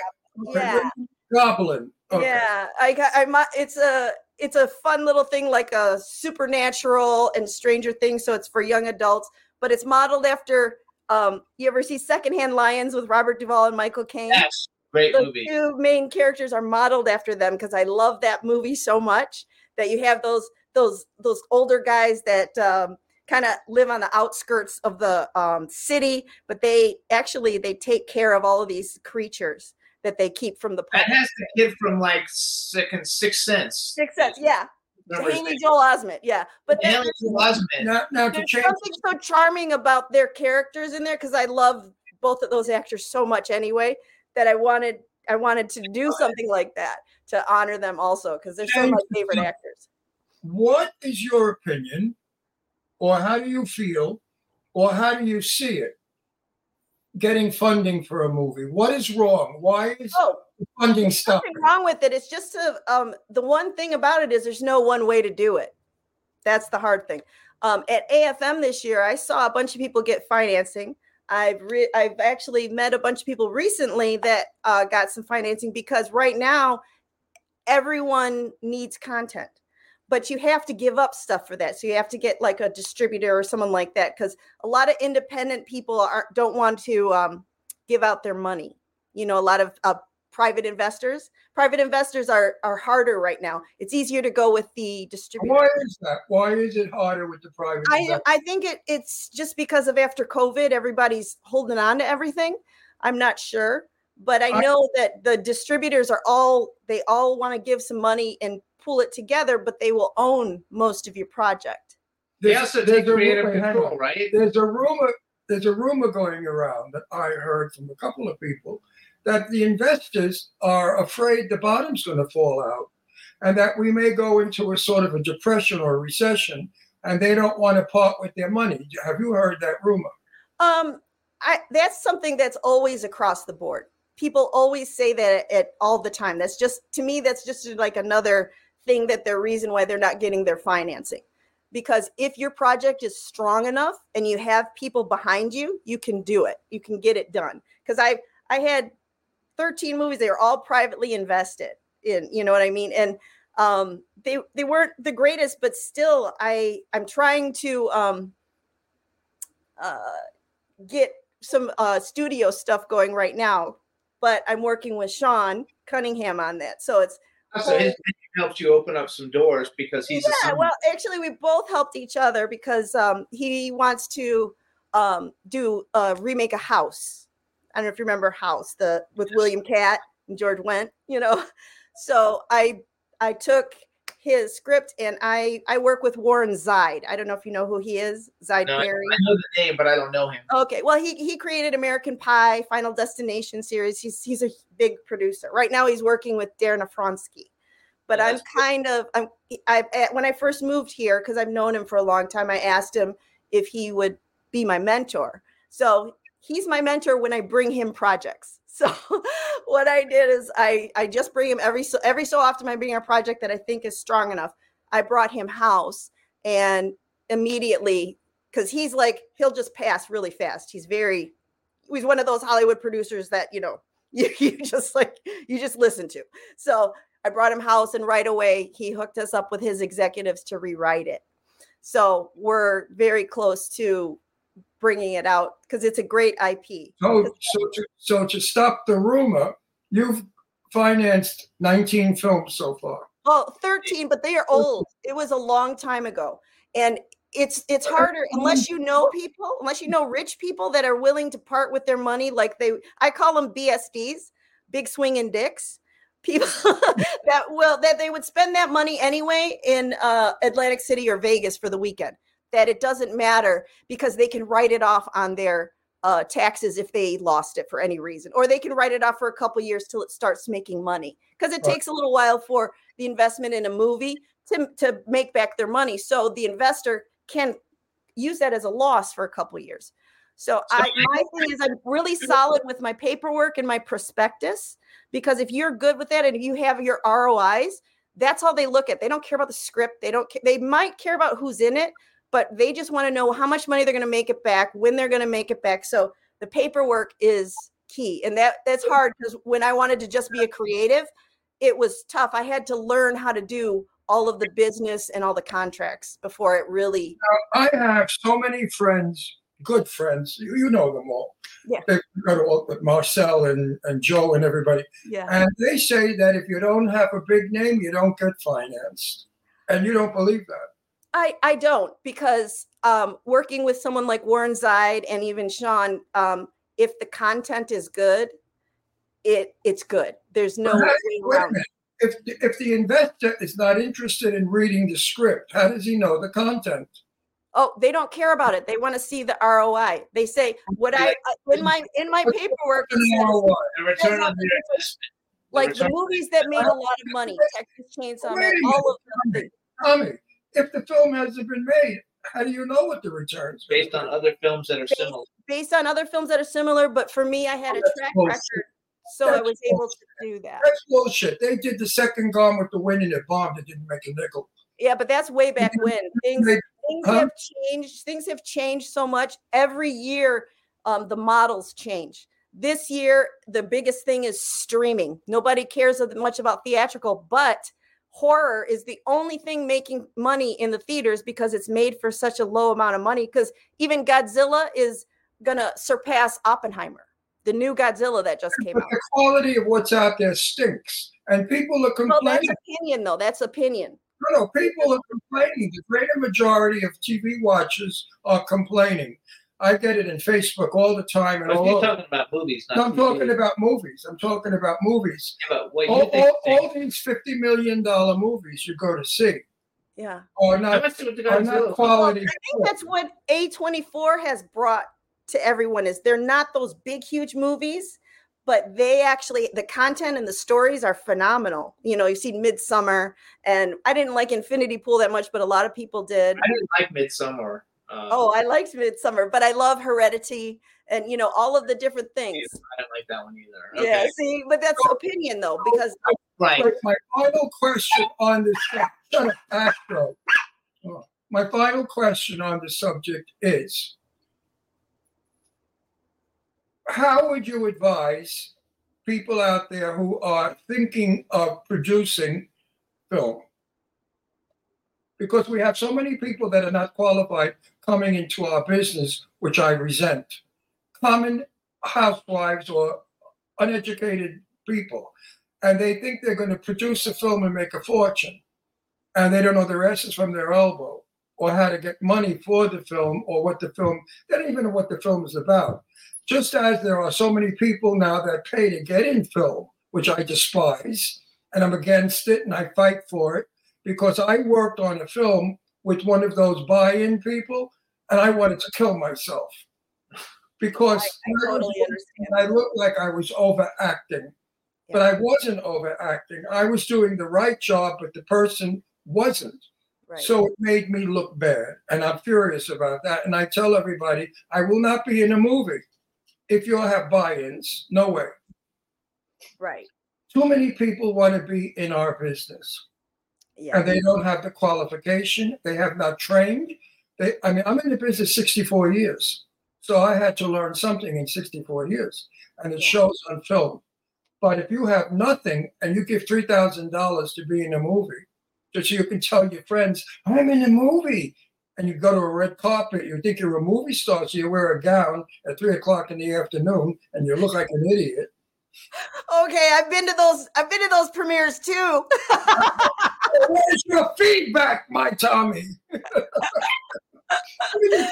yeah Goblin. Okay. yeah i got i mi- it's a it's a fun little thing like a supernatural and stranger things so it's for young adults but it's modeled after um you ever see secondhand lions with robert duvall and michael caine Yes, great the movie. two main characters are modeled after them because I love that movie so much that you have those those those older guys that um, kind of live on the outskirts of the um, city, but they actually they take care of all of these creatures that they keep from the That public. has the kid from like second Sixth Sense. Six cents, yeah. Remember his Haley? Joel Osment, yeah. But then Haley Joel Osment. Now, now to there's something so charming about their characters in there because I love both of those actors so much anyway that I wanted I wanted to do something like that to honor them also because they're some of my favorite actors. What is your opinion, or how do you feel, or how do you see it getting funding for a movie? What is wrong? Why is Oh, funding stuff? nothing wrong with it. It's just a, um, the one thing about it is there's no one way to do it. That's the hard thing. Um, at AFM this year, I saw a bunch of people get financing. I've re- I've actually met a bunch of people recently that uh, got some financing because right now everyone needs content, but you have to give up stuff for that. So you have to get like a distributor or someone like that because a lot of independent people aren't don't want to um, give out their money. You know, a lot of uh, private investors. Private investors are are harder right now. It's easier to go with the distributor. Why is that? Why is it harder with the private? I investors? I think it it's just because of after COVID, everybody's holding on to everything. I'm not sure, but I I- know that the distributors are all they all want to give some money and pull it together, but they will own most of your project. They There's- also there's take a creative rumor- control, right? There's a rumor. There's a rumor going around that I heard from a couple of people that the investors are afraid the bottom's going to fall out, and that we may go into a sort of a depression or recession, and they don't want to part with their money. Have you heard that rumor? Um, I that's something that's always across the board. People always say that at all the time. That's just to me, that's just like another thing that their reason why they're not getting their financing. Because if your project is strong enough and you have people behind you, you can do it. You can get it done. Because I I had 13 movies, they were all privately invested in, you know what I mean? And um they they weren't the greatest, but still I I'm trying to um uh get some uh, studio stuff going right now, but I'm working with Sean Cunningham on that. So it's So his helps you open up some doors because he's yeah. Well, actually, we both helped each other because um, he wants to um, do uh, remake a House. I don't know if you remember House, the with William Katt and George Wendt. You know, *laughs* so I I took his script and I I work with Warren Zide. I don't know if you know who he is. Zide No, I, I know the name, but I don't know him. Okay, well, he he created American Pie, Final Destination series. He's he's a big producer. Right now, he's working with Darren Aronofsky. But Oh, I'm that's cool. kind of I'm I eh, when I first moved here because I've known him for a long time. I asked him if he would be my mentor. So he's my mentor when I bring him projects. So *laughs* what I did is I I just bring him every so every so often I bring a project that I think is strong enough. I brought him House and immediately because he's like he'll just pass really fast. He's very he's one of those Hollywood producers that you know *laughs* you, you just like you just listen to. So I brought him House and right away he hooked us up with his executives to rewrite it. So we're very close to bringing it out because it's a great IP. So, so to, so to stop the rumor, you've financed 19 films so far. Well, 13, but they are old. It was a long time ago. And it's it's harder unless you know people, unless you know rich people that are willing to part with their money like they I call them BSDs, big swinging dicks. People *laughs* that will that they would spend that money anyway in uh Atlantic City or Vegas for the weekend. That it doesn't matter because they can write it off on their uh, taxes if they lost it for any reason, or they can write it off for a couple years till it starts making money. Because it Right. takes a little while for the investment in a movie to, to make back their money. So the investor can use that as a loss for a couple years. So I, my thing is, I'm really solid with my paperwork and my prospectus because if you're good with that and if you have your ROIs, that's all they look at. They don't care about the script. They don't. They might care about who's in it, but they just want to know how much money they're going to make it back, when they're going to make it back. So the paperwork is key, and that that's hard because when I wanted to just be a creative, it was tough. I had to learn how to do all of the business and all the contracts before it really. I have so many friends, good friends. You, you know them all. Yeah. They go to all- Marcel and, and Joe and everybody. Yeah. And they say that if you don't have a big name, you don't get financed. And you don't believe that. I, I don't because um, working with someone like Warren Zide and even Sean, um, if the content is good, it it's good. There's no way around it. If, if the investor is not interested in reading the script, how does he know the content? Oh, they don't care about it. They want to see the ROI. They say what I uh, in my in my paperwork it says, ROI. The return on their investment. Like the movies that made a lot of money, Texas Chainsaw Man, all of them. Tommy, Tommy, if the film hasn't been made, how do you know what the returns based on other films that are similar. based on other films that are similar, but for me, I had a track bullshit. record, so I That's was able to do that. That's bullshit. They did the second Gone with the Wind and it bombed. It didn't make a nickel. Yeah, but that's way back when things They- things Huh? have changed. Things have changed so much. Every year, um, the models change. This year, the biggest thing is streaming. Nobody cares much about theatrical, but horror is the only thing making money in the theaters because it's made for such a low amount of money. Because even Godzilla is gonna surpass Oppenheimer, the new Godzilla that just came But out. the quality of what's out there stinks. And people are complaining. Well, that's opinion, though. That's opinion. No, no, people are complaining. The greater majority of TV watchers are complaining. I get it in Facebook all the time. And But all you're over. talking about movies, not No, I'm talking TV. about movies. I'm talking about movies. Yeah, but what you All, think? all, all these fifty million dollar movies you go to see Yeah. are not much are not do? quality. I think that's what A24 has brought to everyone is they're not those big huge movies, but they actually the content and the stories are phenomenal. You know, you've seen Midsommar and I didn't like Infinity Pool that much, but a lot of people did. I didn't like Midsommar. Uh, Oh, I liked Midsommar, but I love Heredity and you know all of the different things. I didn't like that one either. Yeah, see, but that's opinion though, because Right. But my final question on this shut up, Astro. Oh, My final question on the subject is how would you advise people out there who are thinking of producing film? Because we have so many people that are not qualified coming into our business, which I resent. Common housewives or uneducated people and they think they're going to produce a film and make a fortune, and they don't know their asses from their elbow, or how to get money for the film, or what the film. They don't even know what the film is about. Just as there are so many people now that pay to get in film, which I despise, and I'm against it, and I fight for it because I worked on a film with one of those buy-in people, and I wanted to kill myself because I, I totally understand. I looked like I was overacting but I wasn't overacting. I was doing the right job, but the person wasn't. Right. So it made me look bad. And I'm furious about that. And I tell everybody, I will not be in a movie if you'll have buy ins. No way. right. Too many people want to be in our business Yeah. and they don't have the qualification. They have not trained. They, I mean, I'm in the business 64 years. So I had to learn something in 64 years. And it Yeah. shows on film. But if you have nothing and you give $3,000 to be in a movie, just so you can tell your friends, I'm in a movie. And you go to a red carpet, you think you're a movie star, so you wear a gown at three o'clock in the afternoon and you look like an idiot. *laughs* Okay, I've been to those. I've been to those premieres too. *laughs* Where's your feedback, my Tommy? *laughs*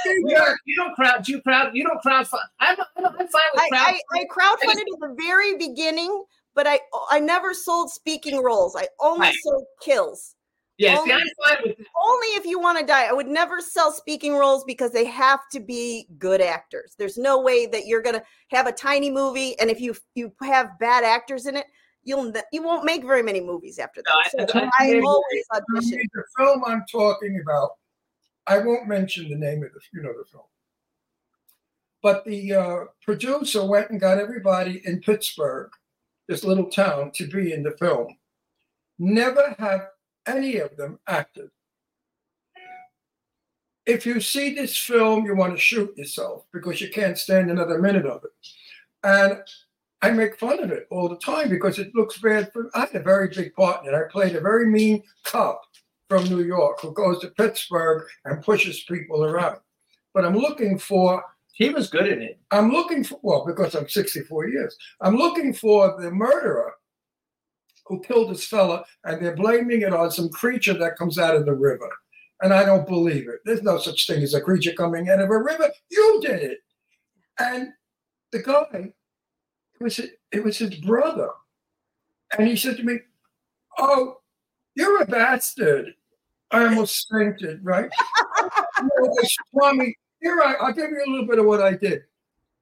Feedback? You don't crowd. You crowd. You don't crowd. Fund. I'm, I'm, I'm fine with I, crowd. I, I crowdfunded at the very beginning, but I I never sold speaking roles. I only Right. sold kills. yeah, see, only- I'm fine with it. Only if you want to die. I would never sell speaking roles because they have to be good actors. There's no way that you're gonna have a tiny movie, and if you you have bad actors in it, you'll ne- you won't make very many movies after No, that. I- So I- I, I- always audition. the film I'm talking about, I won't mention the name of the, you know, the film. But the uh, producer went and got everybody in Pittsburgh, this little town, to be in the film. Never have any of them acted. If you see this film, you want to shoot yourself because you can't stand another minute of it. And I make fun of it all the time because it looks bad for I had a very big part in it. I played a very mean cop from New York who goes to Pittsburgh and pushes people around. But I'm looking for He was good at it. I'm looking for well, because I'm 64 years. I'm looking for the murderer who killed this fella, and they're blaming it on some creature that comes out of the river. And I don't believe it. There's no such thing as a creature coming out of a river. You did it. And the guy, it was it was his brother. And he said to me, Oh, you're a bastard. I almost fainted, right? *laughs* know, they here I, I'll give you a little bit of what I did.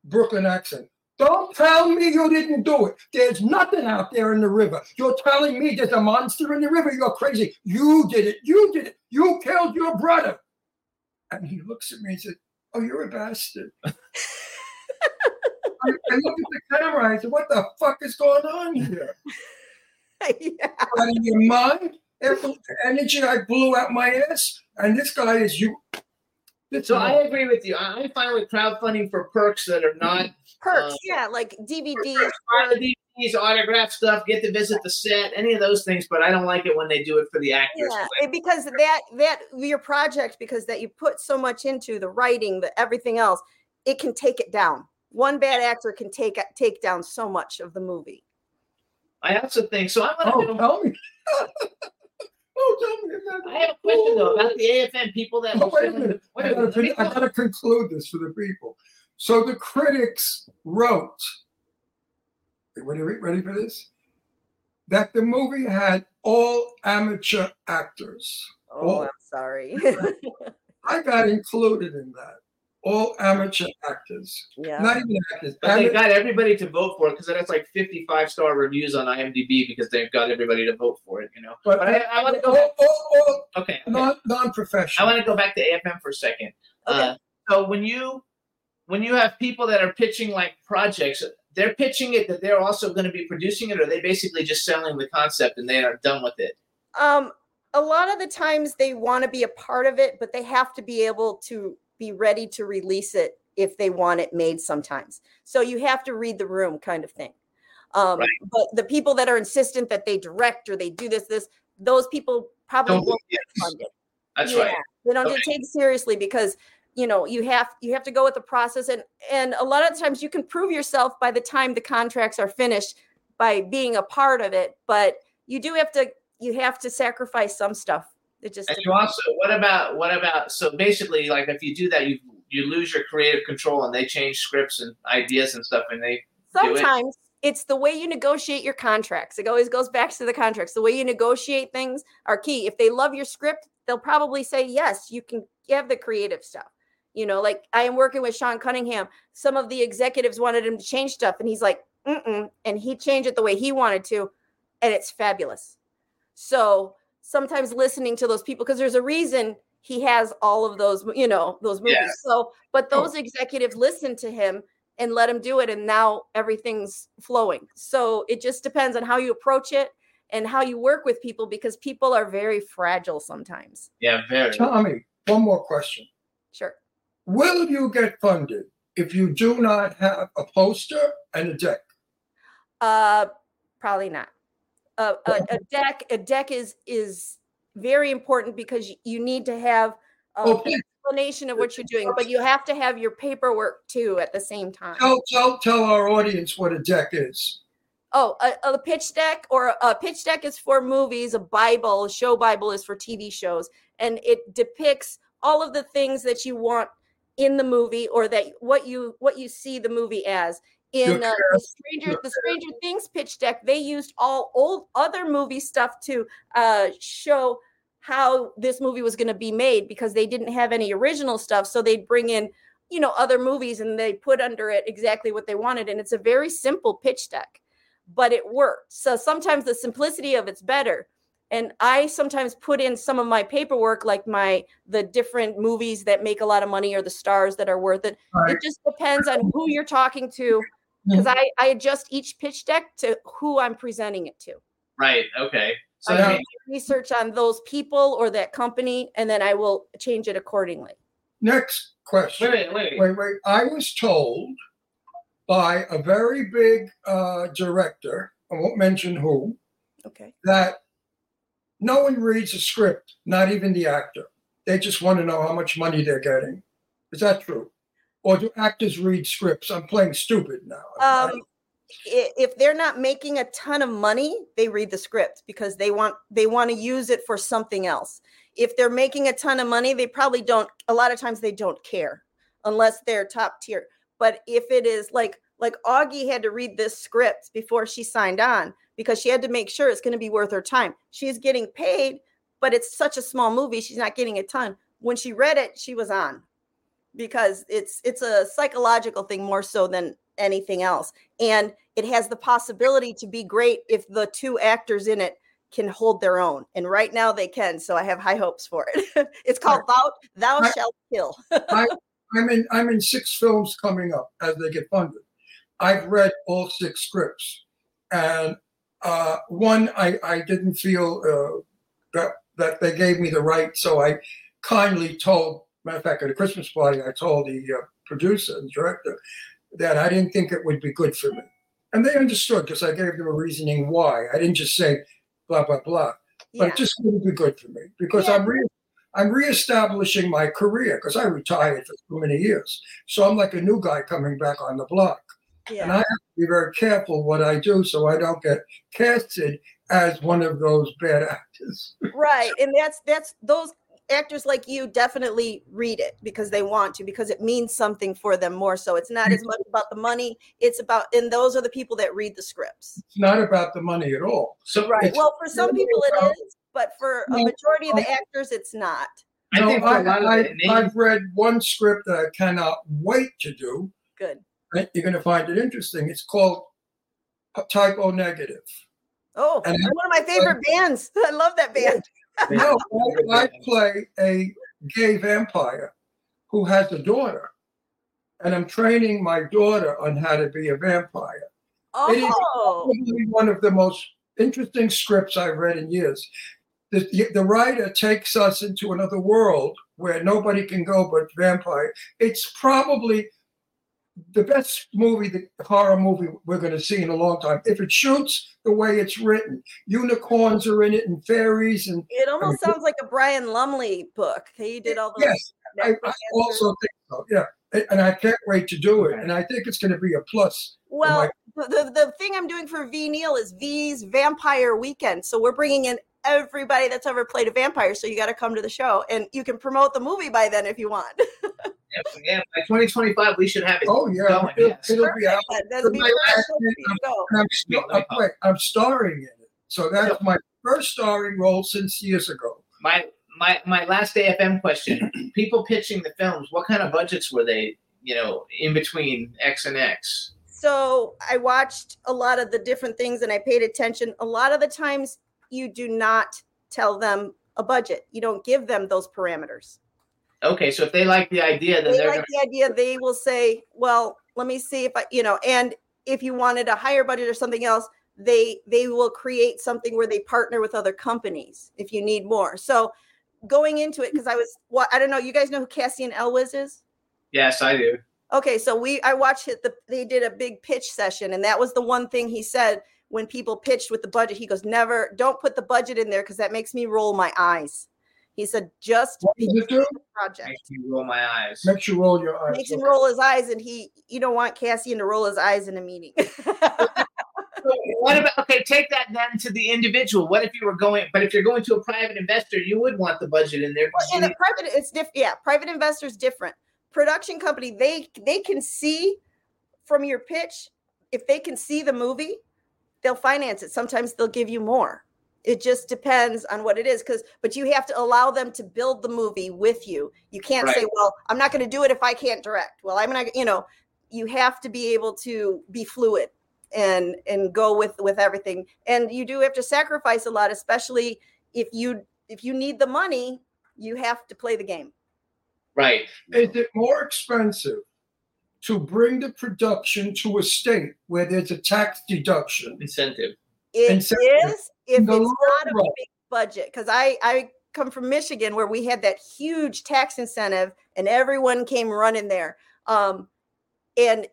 Brooklyn accent. Don't tell me you didn't do it. There's nothing out there in the river. You're telling me there's a monster in the river. You're crazy. You did it. You did it. You killed your brother. And he looks at me and said, Oh, you're a bastard. *laughs* I, I look at the camera. I said, What the fuck is going on here? *laughs* yeah. Out of your mind? After the energy I blew out my ass, and this guy is you. This So I agree with you. I I find with crowdfunding for perks that are not Perks, Uh, yeah, like DVDs. buy DVDs, autograph stuff, get to visit the set, any of those things, but I don't like it when they do it for the actors. Yeah, and because that that your project because that you put so much into the writing, the everything else, it can take it down. One bad actor can take take down so much of the movie. I also think so. I'm Oh, gonna. tell me. *laughs* oh, tell me. about I have a question though about the AFM people that. Oh, wait a minute. Wait I a gotta, minute. let me fin- I go- gotta conclude this for the people. So the critics wrote, ready, ready for this? That the movie had all amateur actors. Oh, Oh. I'm sorry. *laughs* I got included in that. All amateur actors. yeah. Not even actors. But they got everybody to vote for it because that's like 55 star reviews on IMDb because they've got everybody to vote for it. You know. but But I, I want to go. all, Back, all, all okay. okay. non, I non-professional. want to go back to AFM for a second. Okay. Uh, so when you when you have people that are pitching like projects, they're pitching it that they're also going to be producing it, or they basically just selling the concept and they are done with it. Um, a lot of the times they want to be a part of it, but they have to be able to be ready to release it if they want it made sometimes. So you have to read the room kind of thing. Um, Right. but the people that are insistent that they direct or they do this, this, those people probably Don't- won't get funded. That's Yeah, right. They don't Okay. get taken seriously because you know you have you have to go with the process and and a lot of times you can prove yourself by the time the contracts are finished by being a part of it, but you do have to you have to sacrifice some stuff. It just And you also, what about what about? So basically, like if you do that, you you lose your creative control, and they change scripts and ideas and stuff, and they do it. sometimes it's the way you negotiate your contracts. It always goes back to the contracts. The way you negotiate things are key. If they love your script, they'll probably say yes. You can have the creative stuff. You know, like I am working with Sean Cunningham. Some of the executives wanted him to change stuff, and he's like, Mm-mm, and he changed it the way he wanted to, and it's fabulous. So sometimes listening to those people, because there's a reason he has all of those, you know, those movies. Yeah. So, but those executives listened to him and let him do it, and now everything's flowing. So it just depends on how you approach it and how you work with people, because people are very fragile sometimes. yeah, very. Tommy, one more question. Sure. Will you get funded if you do not have a poster and a deck? Uh, probably not. Uh, a, a deck, a deck is is very important because you need to have a Oh, please explanation of what you're doing, but you have to have your paperwork too at the same time. tell, tell, tell our audience what a deck is. Oh, a, a pitch deck or a pitch deck is for movies. A Bible, a show Bible is for TV shows, and it depicts all of the things that you want in the movie or that what you what you see the movie as. In uh, the Stranger the Stranger Things pitch deck, they used all old other movie stuff to uh, show how this movie was going to be made because they didn't have any original stuff, so they'd bring in you know other movies and they put under it exactly what they wanted, and it's a very simple pitch deck but it worked. So sometimes the simplicity of it's better. And I sometimes put in some of my paperwork, like my the different movies that make a lot of money or the stars that are worth it. Right. It just depends on who you're talking to, because I, I adjust each pitch deck to who I'm presenting it to. Right. Okay. So I I Yeah. do mean, research on those people or that company, and then I will change it accordingly. Next question. wait, wait, wait. Wait, wait. I was told by a very big uh, director, I won't mention who, Okay. that no one reads a script, not even the actor. They just want to know how much money they're getting. Is that true? Or do actors read scripts? I'm playing stupid now. Um, if they're not making a ton of money, they read the script because they want they want to use it for something else. If they're making a ton of money, they probably don't. A lot of times, they don't care unless they're top tier. But if it is like like Augie had to read this script before she signed on because she had to make sure it's going to be worth her time. She's getting paid, but it's such a small movie; she's not getting a ton. When she read it, she was on because it's it's a psychological thing more so than anything else and it has the possibility to be great if the two actors in it can hold their own. And right now they can. So I have high hopes for it. *laughs* it's called Thou, Thou I- Shalt Kill. *laughs* I'm in I'm in six films coming up as they get funded. I've read all six scripts, and uh, one I, I didn't feel uh, that that they gave me the right, so I kindly told. Matter of fact, at a Christmas party, I told the uh, producer and director that I didn't think it would be good for me, and they understood because I gave them a reasoning why. I didn't just say blah blah blah but Yeah. it just wouldn't be good for me because Yeah. I'm re- I'm reestablishing my career because I retired for so many years. So I'm like a new guy coming back on the block, and I have to be very careful what I do so I don't get casted as one of those bad *laughs* actors. right. And that's that's those actors like you definitely read it because they want to because it means something for them more so. It's not as mm-hmm. much about the money. It's about and those are the people that read the scripts. It's not about the money at all. So right. well for some people it about- is but for a majority of the actors it's not. I No, think for a lot of I, the names- have read one script that I cannot wait to do. good. And You're going to find it interesting. It's called Type O Negative. oh And- they're one of my favorite *laughs* bands. *laughs* I love that band No, I, I play a gay vampire who has a daughter, and I'm training my daughter on how to be a vampire. It is oh Probably one of the most interesting scripts I've read in years. The, the writer takes us into another world where nobody can go but vampire. It's probably the best movie, the horror movie we're going to see in a long time. If it shoots the way it's written, unicorns are in it and fairies and it almost sounds like a brian lumley book he did all those yes, I, I also think so. Yeah, and I can't wait to do it. And I think it's going to be a plus. Well, the, the the thing I'm doing for Ve Neill is Ve's Vampire Weekend. So we're bringing in everybody that's ever played a vampire. So you got to come to the show, and you can promote the movie by then if you want. *laughs* yeah, yeah, by 2025, we should have it Oh yeah, going. it'll, yes. it'll be out. That'll be My last perfect name, for you to go. I'm, uh, wait, I'm starring in it. So that's my first starring role since years ago. My my my last AFM question: *clears throat* People pitching the films, what kind of budgets were they? You know, in between X and X. So I watched a lot of the different things, and I paid attention. A lot of the times, you do not tell them a budget. You don't give them those parameters. Okay, so if they like the idea, then they they're like gonna. the idea they will say well let me see if i you know and if you wanted a higher budget or something else they they will create something where they partner with other companies if you need more so going into it because i was what i don't know you guys know who cassian elwes is Yes, I do. okay so we i watched it the they did a big pitch session and that was the one thing he said when people pitched with the budget he goes never don't put the budget in there because that makes me roll my eyes he said just What does it do? the project Makes me roll my eyes. Makes you roll your eyes. makes him roll his eyes and he you don't want cassian to roll his eyes in a meeting What about okay? Take that then to the individual. What if you were going? But if you're going to a private investor, you would want the budget in there. Well, in a private it's different yeah private investors different production company they they can see from your pitch if they can see the movie they'll finance it sometimes they'll give you more it just depends on what it is because but you have to allow them to build the movie with you you can't say well i'm not going to do it if i can't direct well i'm not you know you have to be able to be fluid and and go with with everything and you do have to sacrifice a lot especially if you if you need the money you have to play the game right. Is it more expensive to bring the production to a state where there's a tax deduction? Incentive. It And is so- if in it's not a big budget because i i come from michigan where we had that huge tax incentive and everyone came running there. Um and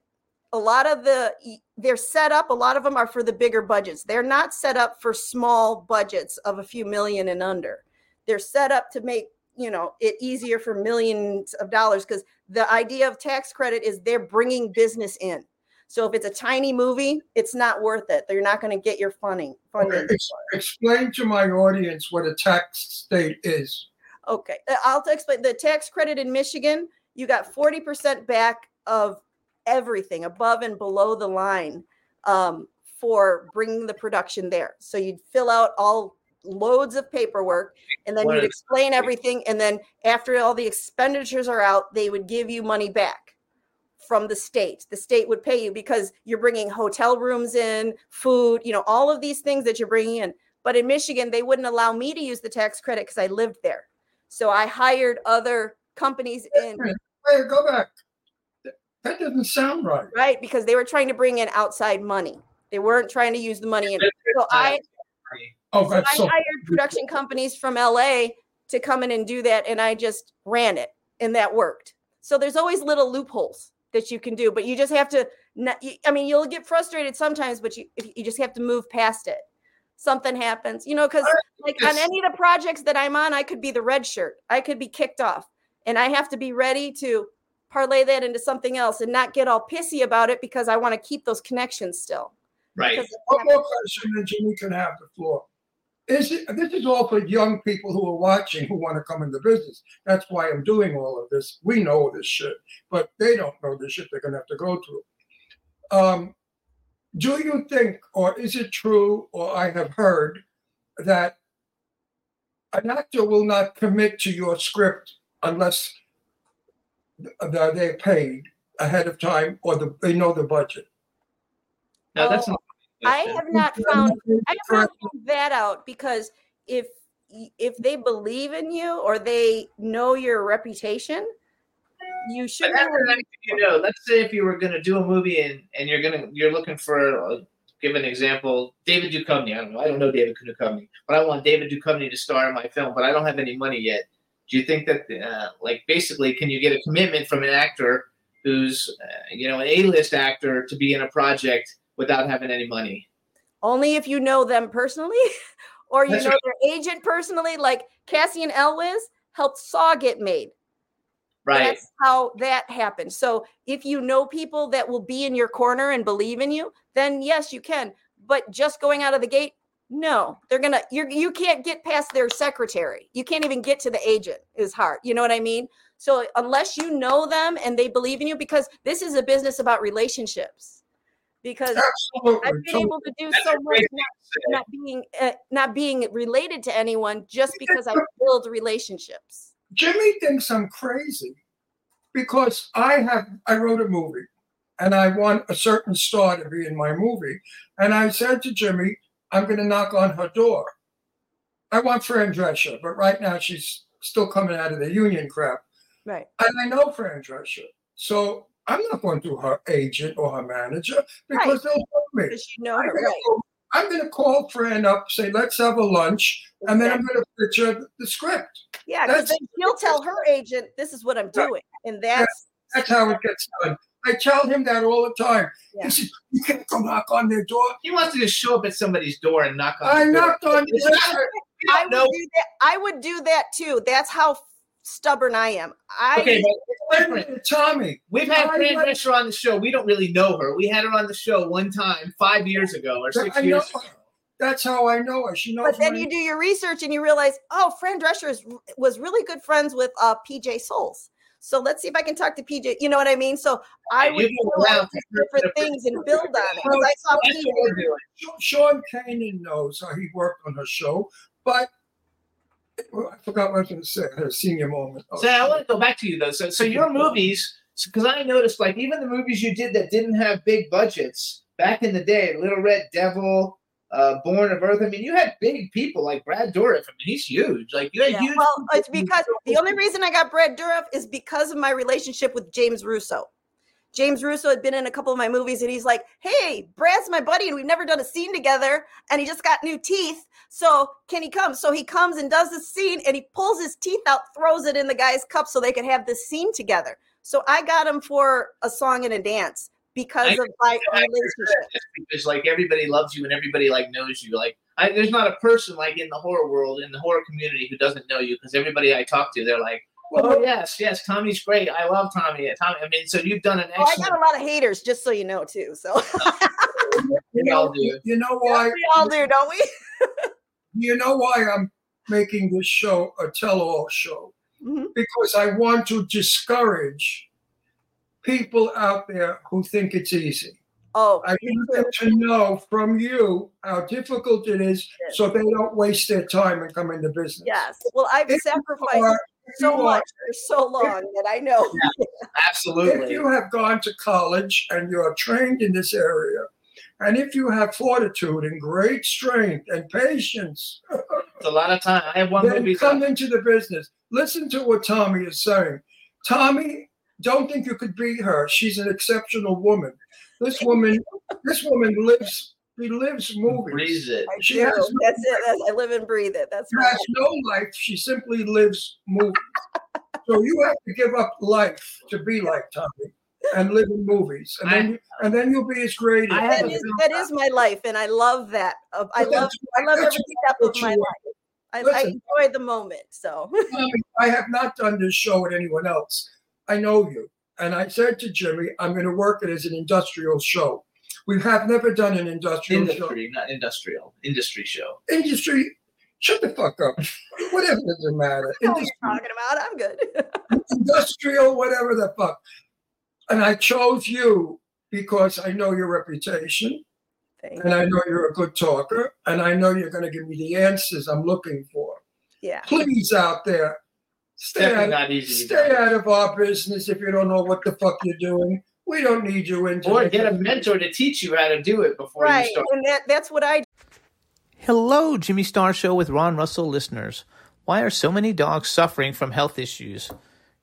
a lot of the they're set up a lot of them are for the bigger budgets. They're not set up for small budgets of a few million and under. They're set up to make you know it easier for millions of dollars because the idea of tax credit is they're bringing business in so if it's a tiny movie it's not worth it they're not going to get your funding funding Okay, ex- explain to my audience what a tax state is. Okay, uh, I'll explain. The tax credit in Michigan, you got forty percent back of everything above and below the line um, for bringing the production there. So you'd fill out all loads of paperwork, and then you'd explain everything. And then after all the expenditures are out, they would give you money back from the state. The state would pay you because you're bringing hotel rooms in, food, you know, all of these things that you're bringing in. But in Michigan, they wouldn't allow me to use the tax credit because I lived there. So I hired other companies in, Hey, go back. That- That doesn't sound right. right? Because they were trying to bring in outside money. They weren't trying to use the money in. So I, Oh, So that's I so. hired production companies from LA to come in and do that, and I just ran it, and that worked. So there's always little loopholes that you can do, but you just have to. Not, I mean, you'll get frustrated sometimes, but you you just have to move past it. Something happens, you know, because like on any of the projects that I'm on, I could be the red shirt, I could be kicked off, and I have to be ready to parlay that into something else and not get all pissy about it because I want to keep those connections still. Right. One more question, and Jimmy can have the floor. Is it, this is all for young people who are watching who want to come into business. That's why I'm doing all of this. We know this shit, but they don't know the shit they're going to have to go through. Um, do you think, or is it true, or I have heard that an actor will not commit to your script unless th- th- they're paid ahead of time or the, they know the budget? No, that's not. I have not found I have not found that out because if if they believe in you or they know your reputation, you should. that's the next you know. Let's say if you were going to do a movie and, and you're gonna you're looking for uh, give an example, David Duchovny. I don't know. I don't know David Duchovny, but I want David Duchovny to star in my film, but I don't have any money yet. Do you think that uh, like basically can you get a commitment from an actor who's uh, you know an A-list actor to be in a project without having any money? Only if you know them personally, *laughs* or you That's know right. their agent personally. Like Cassian Elwes helped Saw get made. Right. That's how that happened. So if you know people that will be in your corner and believe in you, then yes, you can. But just going out of the gate, no, they're gonna you're you can't get past their secretary. You can't even get to the agent is hard. You know what I mean? So unless you know them and they believe in you, because this is a business about relationships. Because Absolutely. I've been able to do That's so much not, to not being uh, not being related to anyone just because I build relationships. Jimmy thinks I'm crazy because I have I wrote a movie and I want a certain star to be in my movie. And I said to Jimmy, I'm gonna knock on her door. I want Fran Drescher, but right now she's still coming out of the union crap. Right. And I know Fran Drescher. So I'm not going to her agent or her manager because they'll know me. Because you know I'm her, gonna, right? go- I'm gonna call Fran up, say, let's have a lunch, and then I'm gonna picture the script. Yeah, because then she'll tell her agent, "This is what I'm Right. doing," and that's That's how it gets done. I tell him that all the time. Yeah. He says, You can't go knock on their door. He wants to just show up at somebody's door and knock on. I the door. knocked on It's your not- door. I would do that. I would do that too. That's how stubborn I am. I Okay, but it's different. Wait, Tommy, We've had I Fran Drescher on the show. We don't really know her. We had her on the show one time five years ago or six I know years her. ago. That's how I know her. She knows but then my- you do your research and you realize, oh, Fran Drescher is, was really good friends with uh, PJ Soles. So let's see if I can talk to PJ. You know what I mean? So I And would you do go around these to different different- things and build on it. 'Cause I saw That's PJ. doing. Sean Kanan knows how he worked on her show, but well, I forgot what I was going to say. I had a senior moment. Oh, So I want to go back to you though. So, so your movies, because I noticed like even the movies you did that didn't have big budgets back in the day, Little Red Devil, uh, Born of Earth. I mean, you had big people like Brad Dourif. I mean, he's huge. Like you had Yeah, huge. Well, it's because the only reason I got Brad Dourif is because of my relationship with James Russo. James Russo had been in a couple of my movies, and he's like, "Hey, Brad's my buddy, and we've never done a scene together, and he just got new teeth. So can he come?" So he comes and does the scene, and he pulls his teeth out, throws it in the guy's cup, so they could have this scene together. So I got him for a song and a dance because I- of my I- relationship. just because like everybody loves you and everybody like knows you. Like I, there's not a person like in the horror world in the horror community who doesn't know you because everybody I talk to, they're like, "Oh yes, yes, Tommy's great. I love Tommy. Tommy. I mean, so you've done an Oh, I excellent. got a lot of haters, just so you know, too. So You *laughs* we all know, do. you know *laughs* why? we all do, don't we? *laughs* You know why I'm making this show a tell-all show? Mhm. Because I want to discourage people out there who think it's easy. Oh, I me want them to know from you how difficult it is Yes. so they don't waste their time and come into business. Yes. Well, I've If sacrificed are- so are- much for so long that I know. If Absolutely. If you have gone to college and you're trained in this area, And if you have fortitude and great strength and patience, It's a lot of time. I have one then movie. come into the business. Listen to what Tommy is saying. Tommy, don't think you could beat her. She's an exceptional woman. This woman, this woman lives, she lives movies. Breeze it. I She do. has no- That's it. That's, I live and breathe it. That's She my has no life. She simply lives movies. *laughs* so you have to give up life to be like Tommy and live in movies, and then you, and then you'll be as great. I as have that a is that is my life, and I love that. Uh, I love I love that's every step of my life. I, I enjoy the moment. So *laughs* I have not done this show with anyone else. I know you. And I said to Jimmy, I'm going to work it as an industrial show. We have never done an industrial show. Industry, not industrial. Industry show. Industry, shut the fuck up. Whatever does it matter. What Industry, you're talking about. I'm good. *laughs* industrial, whatever the fuck. And I chose you because I know your reputation Thank and I know you're a good talker and I know you're going to give me the answers I'm looking for. Yeah. Please, out there, stay Definitely out, not easy. stay out of our business if you don't know what the fuck you're doing. We don't need you into Or get a mentor to teach you how to do it before Right. you start. And that that's what I Hello, Jimmy Star Show with Ron Russell listeners. Why are so many dogs suffering from health issues?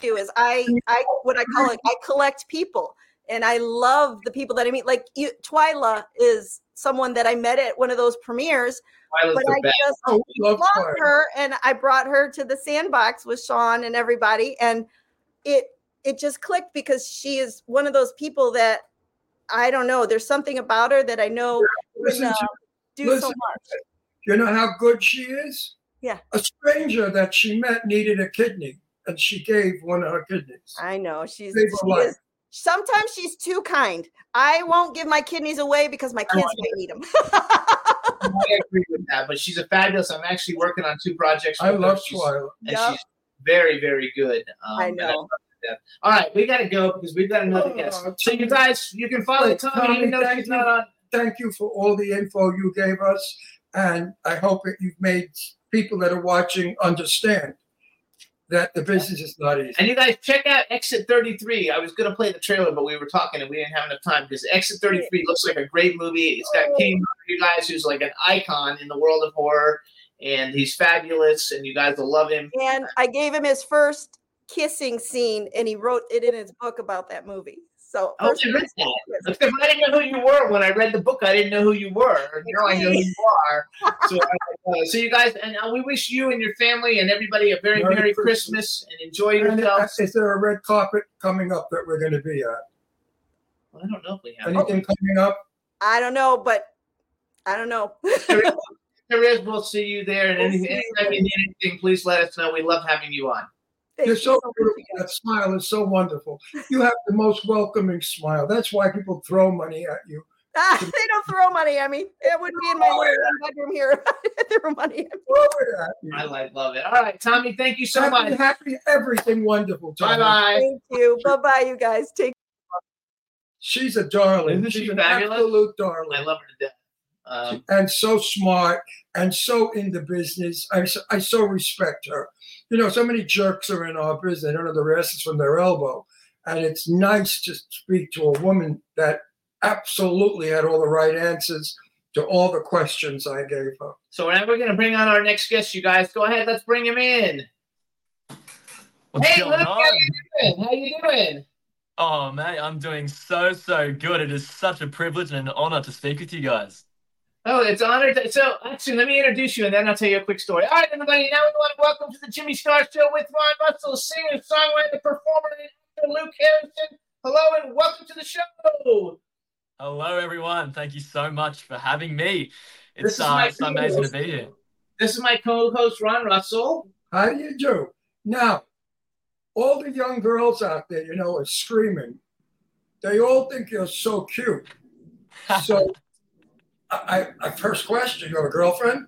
Do is I I what I call it I collect people and I love the people that I meet. Like you, Twyla is someone that I met at one of those premieres, Twyla's but the I best. just Oh, love love Twyla. her and I brought her to the sandbox with Sean and everybody and it it just clicked because she is one of those people that I don't know there's something about her that I know can, Listen uh, to- do so listen. much. You know how good she is? Yeah. A stranger that she met needed a kidney, *laughs* and she gave one of her kidneys. I know she's she life. is sometimes she's too kind. I won't give my kidneys away because my kids might need them. I agree with that, but she's a fabulous. I'm actually working on two projects. I with her. love She's- Twyla. and Yep. she's very, very good. Um, I know. love her to death. All right, we got to go because we've got another Oh, guest. So you guys, you can follow Wait, Tommy, Tommy, even though thank she's you. not on. Thank you for all the info you gave us, and I hope that you've made people that are watching understand that the business is not easy. And you guys check out Exit 33. I was going to play the trailer, but we were talking and we didn't have enough time because Exit 33 looks like a great movie. It's got oh. King, you guys, who's like an icon in the world of horror, and he's fabulous, and you guys will love him. and I gave him his first kissing scene, and he wrote it in his book about that movie. So Oh, I read that. Look, I didn't know who you were when I read the book. I didn't know who you were. Now I know who you are. *laughs* So, uh, so you guys, and uh, we wish you and your family and everybody a very Merry Merry Christmas. Christmas, and enjoy And yourselves. is there a red carpet coming up that we're going to be at? I don't know if we have. Anything coming up? I don't know, but I don't know. *laughs* There is. We'll see you there. And We'll anything, you anytime you need anything, please let us know. We love having you on. Thank You're you so beautiful. you. That smile is so wonderful. You have the most welcoming smile. That's why people throw money at you Ah, *laughs* they don't throw money at me. It wouldn't be in my Oh, yeah. bedroom here. *laughs* they throw money at me. Over at you. I like love it. All right, Tommy, thank you so happy, much. happy, everything wonderful. Bye bye. Thank you. Bye bye, you guys. Take She's a darling. Isn't She's she an fabulous? absolute darling. I love her to death. Um, and so smart and so in the business. I so respect her. You know, so many jerks are in our business. They don't know the asses from their elbow. And it's nice to speak to a woman that absolutely had all the right answers to all the questions I gave her. so now we're gonna bring on our next guest. You guys, go ahead. Let's bring him in. What's hey, going Luke, how on? you doing? How you doing? Oh, mate, I'm doing so, so good. It is such a privilege and an honor to speak with you guys. Oh, it's honored. To, so, actually, let me introduce you, and then I'll tell you a quick story. All right, everybody. Now we want to welcome to the Jimmy Star Show with Ron Russell, singer, songwriter, performer, and actor Luke Harrison. Hello, and welcome to the show. Hello, everyone. Thank you so much for having me. It's, is uh, it's amazing to be here. This is my co-host Ron Russell. How do you do? Now, all the young girls out there, you know, are screaming. They all think you're so cute. *laughs* So, I, I, I first question, you have a girlfriend?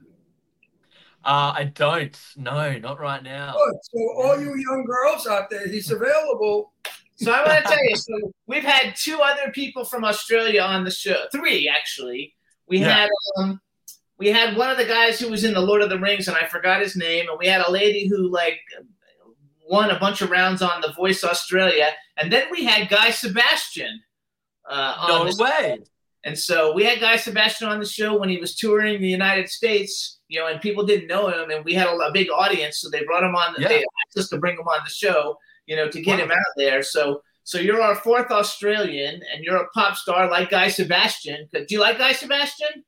Uh, I don't. No, not right now. Good. So, all you young girls out there, he's available. So I want to tell you, so we've had two other people from Australia on the show. Three actually. We Yeah. had um, we had one of the guys who was in the Lord of the Rings, and I forgot his name. And we had a lady who like won a bunch of rounds on The Voice Australia, and then we had Guy Sebastian. Uh, on No the way. And so we had Guy Sebastian on the show when he was touring the United States, you know, and people didn't know him, and we had a, a big audience, so they brought him on. Yeah. They asked us to bring him on the show, you know, to get Wow. him out there. So, so you're our fourth Australian, and you're a pop star like Guy Sebastian. Do you like Guy Sebastian?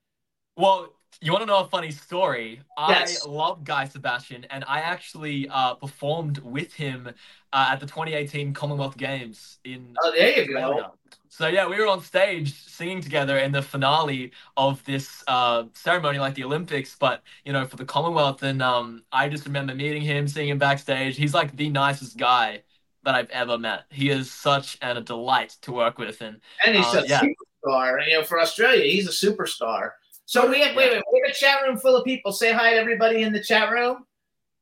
Well, you want to know a funny story? Yes. I love Guy Sebastian, and I actually uh, performed with him uh, at the 2018 Commonwealth Games in Oh, there you go. So yeah, we were on stage singing together in the finale of this uh, ceremony, like the Olympics, but you know, for the Commonwealth. And um, I just remember meeting him, seeing him backstage. He's like the nicest guy that I've ever met. He is such a delight to work with, and And he's Uh, a yeah. superstar. And, you know, for Australia, he's a superstar. So we have wait, wait, we have a chat room full of people. Say hi to everybody in the chat room.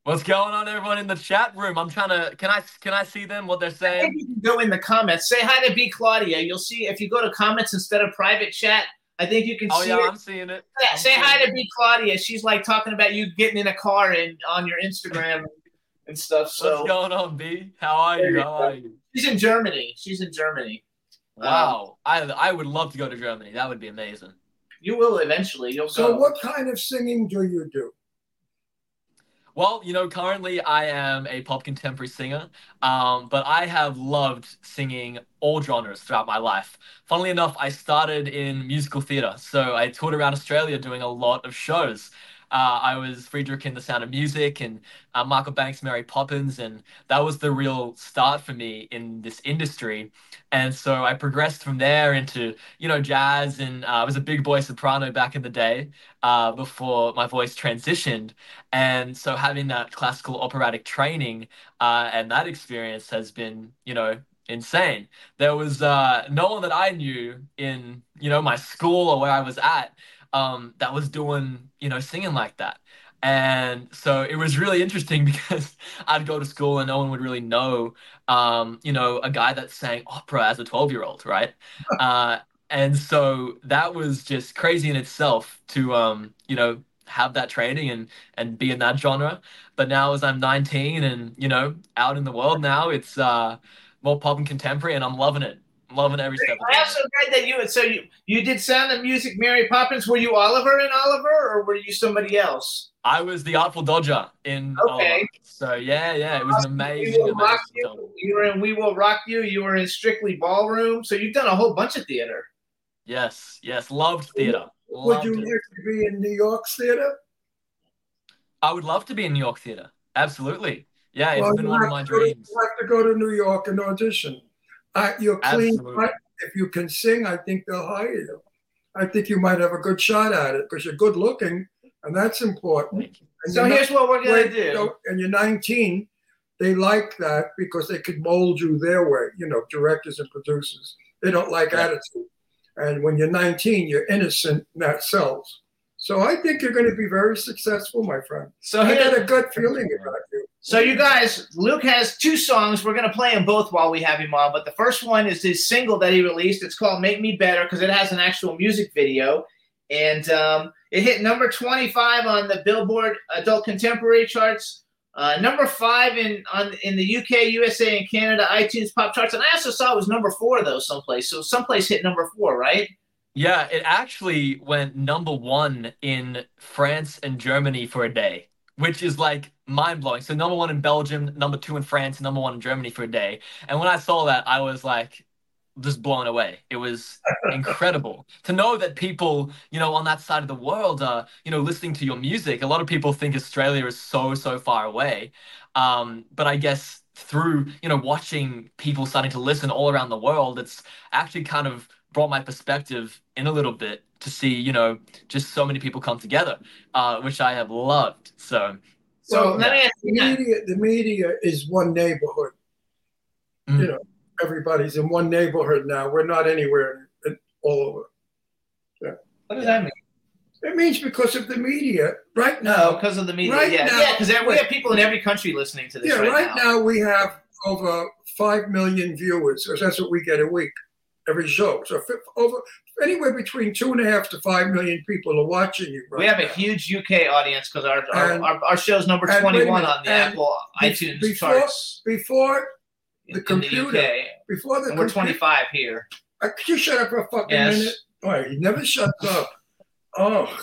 what's going on, everyone in the chat room? I'm trying to. Can I can I see them? What they're I think saying? you can go in the comments. Say hi to B Claudia. You'll see if you go to comments instead of private chat. I think you can Oh see yeah, it. I'm seeing it. Yeah, I'm say hi to. B Claudia. She's like talking about you getting in a car and on your Instagram and stuff. What's going on, B? How are you? you How are you? she's in Germany. She's in Germany. Um, Wow, I I would love to go to Germany. That would be amazing. you will eventually. You'll So, go. what kind of singing do you do? Well, you know, currently I am a pop contemporary singer, um, but I have loved singing all genres throughout my life. Funnily enough, I started in musical theatre, so I toured around Australia doing a lot of shows. Uh, I was Friedrich in The Sound of Music and uh, Michael Banks' Mary Poppins, and that was the real start for me in this industry. And so I progressed from there into, you know, jazz, and uh, I was a big boy soprano back in the day uh, before my voice transitioned. And so having that classical operatic training uh, and that experience has been, you know, insane. There was uh, no one that I knew in, you know, my school or where I was at um, that was doing, you know, singing like that. And so it was really interesting *laughs* because I'd go to school and no one would really know, um, you know, a guy that sang opera as a 12 year old, right? *laughs* Uh, and so that was just crazy in itself to, um, you know, have that training and and be in that genre. But now as I'm 19 and you know out in the world now, it's uh, more pop and contemporary, and I'm loving it. Loving every step of I also read that you. So you you did Sound of Music, Mary Poppins. Were you Oliver in Oliver, or were you somebody else? I was the Artful Dodger in Okay. Oliver. So yeah, yeah, it was an We amazing, will rock amazing you. You were in We Will Rock You. You were in Strictly Ballroom. So you've done a whole bunch of theater. Yes, yes, loved theater. Would Loved you like to be in New York's theater? I would love to be in New York theater. Absolutely. Yeah, it's Well, been one of my to go to- dreams. You have to go to New York and audition. Uh, you're clean. Cut. If you can sing, I think they'll hire you. I think you might have a good shot at it because you're good looking, and that's important. And So here's what we're gonna wait, do. you know, and you're 19. They like that because they could mold you their way. You know, directors and producers. They don't like Yeah. attitude, And when you're 19, you're innocent, and that sells. So I think you're going to be very successful, my friend. So I got a good feeling about you. So you guys, Luke has two songs. We're gonna play them both while we have him on. But the first one is his single that he released. It's called "Make Me Better" because it has an actual music video, and um, it hit number twenty-five on the Billboard Adult Contemporary charts, uh, number five in on in the UK, USA, and Canada iTunes pop charts. And I also saw it was number four though someplace. So someplace hit number four, right? Yeah, it actually went number one in France and Germany for a day, which is like mind blowing. So number one in Belgium, number two in France, number one in Germany for a day. And when I saw that, I was like just blown away. It was *laughs* incredible to know that people, you know, on that side of the world are, you know, listening to your music. A lot of people think Australia is so, so far away. Um, but I guess through, you know, watching people starting to listen all around the world, it's actually kind of brought my perspective in a little bit to see, you know, just so many people come together, uh, which I have loved. So, So Well, let me ask The you. media, the media is one neighborhood. Mm. You know, everybody's in one neighborhood now. We're not anywhere in, all over. What does that mean? It means because of the media. Right No, now, because of the media. Right yeah, now- yeah, because we have people in every country listening to this yeah, right, right now. now we have over five million viewers. Or that's what we get a week, every show. So over anywhere between two and a half to five million people are watching you. Right We have a huge UK audience because our, our, And- our our show's number and wait a 21 on the and Apple be- iTunes before- charts before the in computer- the UK. before the And we're computer- 25 here. Uh, Could you shut up for a fucking Yes. minute? All right, he never shuts up. Oh,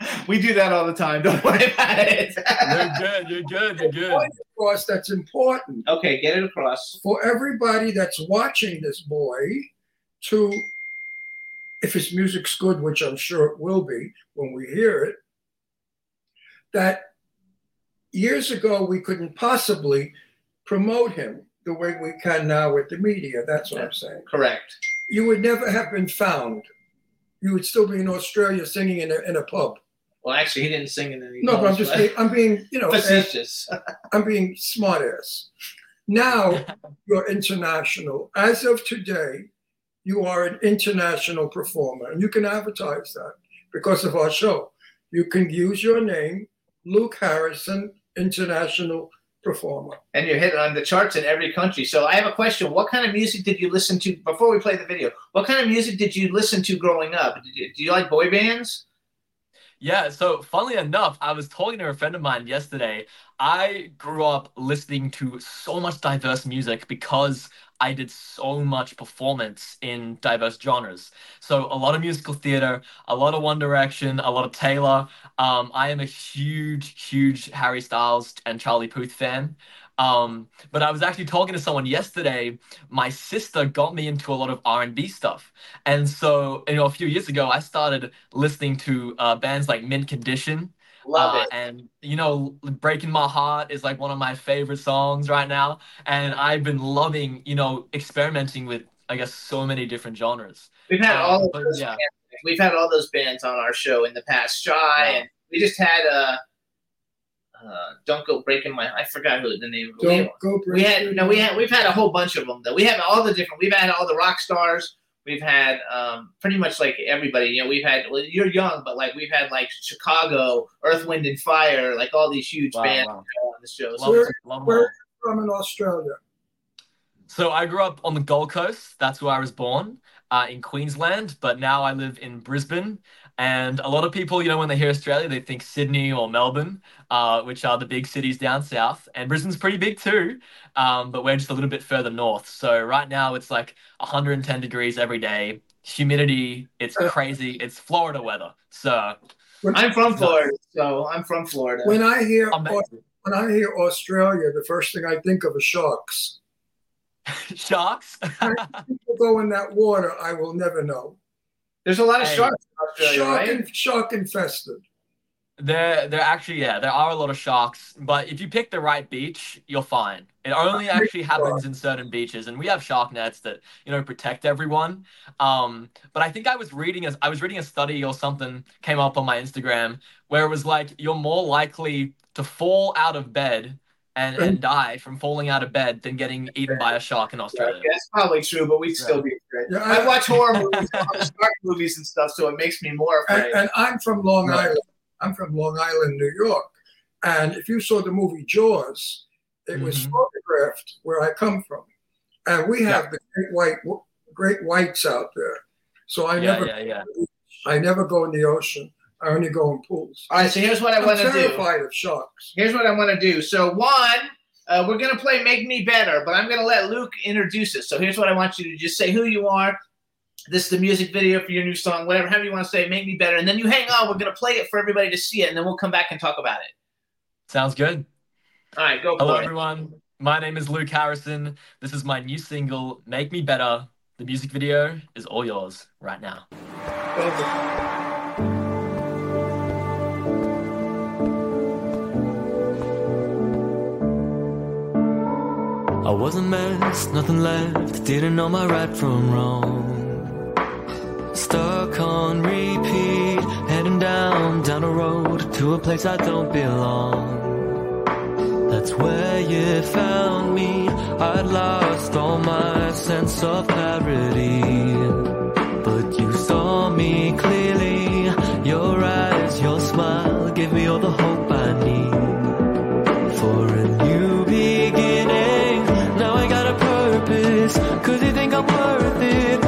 *laughs* We do that all the time. Don't worry about it. you're good, you're good, you're good. point across that's important okay, get it across. for everybody that's watching this boy to, if his music's good, which I'm sure it will be when we hear it, that years ago we couldn't possibly promote him the way we can now with the media. That's what I'm saying. Correct. You would never have been found. You would still be in Australia singing in a, in a pub. Well, actually, he didn't sing in any. No, but I'm just being, I'm being, you know, facetious. *laughs* I'm being smart ass. Now *laughs* you're international. As of today, you are an international performer, and you can advertise that because of our show. You can use your name, Luke Harrison, international performer. and you're hitting on the charts in every country. So I have a question. What kind of music did you listen to before we play the video? What kind of music did you listen to growing up? Did you, do you like boy bands? Yeah, so funnily enough, I was talking to a friend of mine yesterday. I grew up listening to so much diverse music because I did so much performance in diverse genres. So a lot of musical theater, a lot of One Direction, a lot of Taylor. Um, I am a huge, huge Harry Styles and Charlie Puth fan. Um, but I was actually talking to someone yesterday. My sister got me into a lot of R&B stuff. And so, you know, a few years ago, I started listening to uh, bands like Mint Condition. Love uh, it. And, you know, Breaking My Heart is like one of my favorite songs right now. And I've been loving, you know, experimenting with, I guess, so many different genres. We've had Um, all of but those yeah. bands. We've had all those bands on our show in the past. Shy, Yeah. and we just had uh, uh, "Don't Go Breaking My." I forgot who the name. We, Don't go we had no, we had we've had a whole bunch of them though. We have all the different. We've had all the rock stars. We've had um, pretty much like everybody. You know, we've had. Well, you're young, but like we've had like Chicago, Earth, Wind, and Fire, like all these huge Wow, bands wow. on the show. So Love, Where- love 'em where- all. From in Australia. So I grew up on the Gold Coast. That's where I was born, uh, in Queensland. But now I live in Brisbane. And a lot of people, you know, when they hear Australia, they think Sydney or Melbourne, uh, which are the big cities down south. And Brisbane's pretty big too, um, but we're just a little bit further north. So right now it's like 110 degrees every day, humidity. It's crazy. It's Florida weather. So I'm from Florida, so I'm from Florida. when I hear amazing. when I hear Australia, the first thing I think of is sharks. *laughs* sharks. People go in that water, I will never know. There's a lot of Hey. sharks in Australia, Shark, right? in, shark infested. There, there actually, yeah, there are a lot of sharks, but if you pick the right beach, you're fine. It only actually happens in certain beaches, and we have shark nets that you know protect everyone. Um, but I think I was reading a, I was reading a study or something came up on my Instagram where it was like you're more likely to fall out of bed and, and die from falling out of bed than getting eaten by a shark in Yeah, Australia. that's probably true, but we'd still be afraid. Yeah, I I- watch horror *laughs* movies, shark movies and stuff, so it makes me more afraid. and I'm from Long Right. Island. I'm from Long Island, New York. And if you saw the movie Jaws, it was Mhm. photographed where I come from, and we have the great white great whites out there. So I Yeah, never yeah, yeah. I never go in the ocean. I only go in pools. All right, so here's what I want to do. terrified of sharks. Here's what I want to do. So one, uh, we're gonna play "Make Me Better," but I'm gonna let Luke introduce it. So here's what I want you to just say: who you are. This is the music video for your new song, whatever, however you want to say. Make me better, and then you hang on. We're gonna play it for everybody to see it, and then we'll come back and talk about it. Sounds good. All right, go Hello, it. everyone. My name is Luke Harrison. This is my new single, Make Me Better. The music video is all yours right now. I was a mess, nothing left, didn't know my right from wrong. Stuck on repeat, heading down, down a road to a place I don't belong. That's where you found me. I'd lost all my sense of clarity. But you saw me clearly. Your eyes, your smile gave me all the hope cause you think I'm worth it.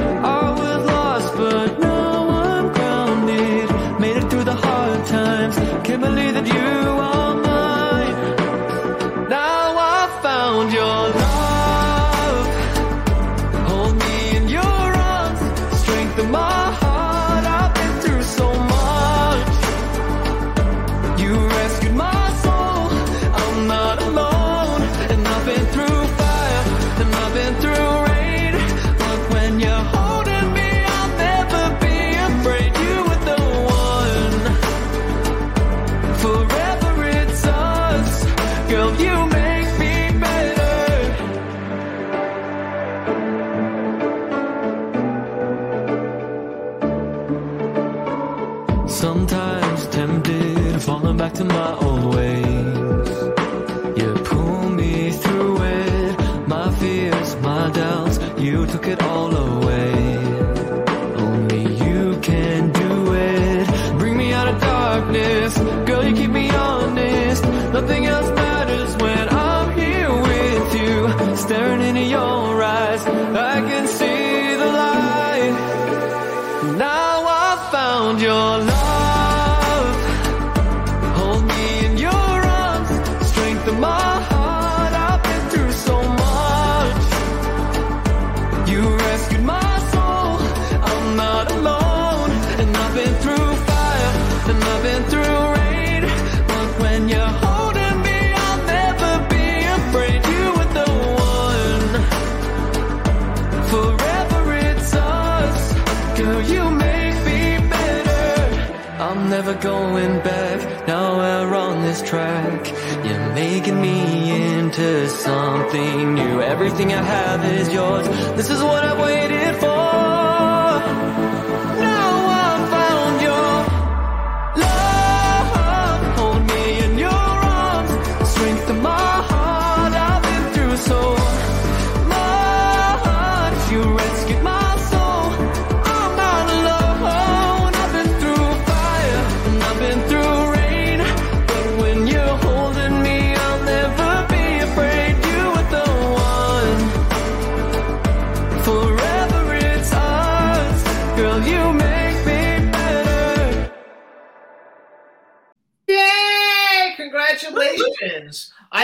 Track. You're making me into something new. Everything I have is yours. This is what I've waited for.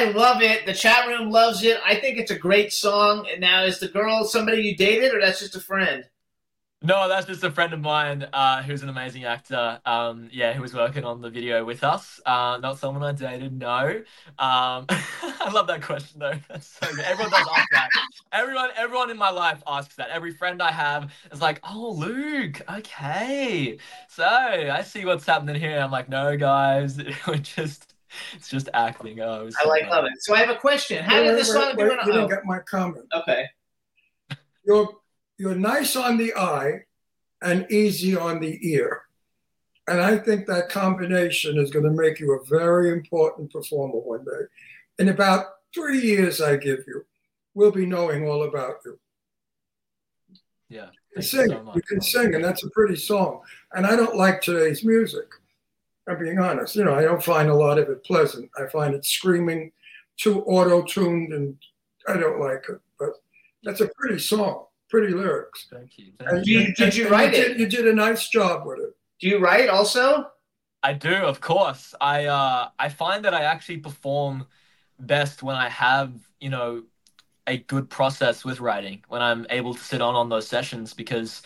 I love it. The chat room loves it. I think it's a great song. And now, is the girl somebody you dated, or that's just a friend? No, that's just a friend of mine uh, who's an amazing actor. Um, yeah, who was working on the video with us. Uh, not someone I dated, no. Um, *laughs* I love that question though. *laughs* So. Everyone does ask that. *laughs* Everyone, everyone in my life asks that. Every friend I have is like, "Oh, Luke, okay." So I see what's happening here. I'm like, "No, guys, we're just, *laughs* it's just acting." Oh, it was I like love it. So I have a question. How Wait, did this wait, song do? wait, in- You didn't get my comment. okay. You're you're nice on the eye and easy on the ear. And I think that combination is going to make you a very important performer one day. in about three years, I give you, we'll be knowing all about you. Yeah. You can Thank sing, so you, can sing, and that's a pretty song. And I don't like today's music. I'm being honest. You know, I don't find a lot of it pleasant. I find it screaming, too auto-tuned, and I don't like it. But that's a pretty song, pretty lyrics. Thank you. And Thank Did you- you. did you and write did, it? You did a nice job with it. Do you write also? I do, of course. I uh I find that I actually perform best when I have, you know, a good process with writing, when I'm able to sit on on those sessions because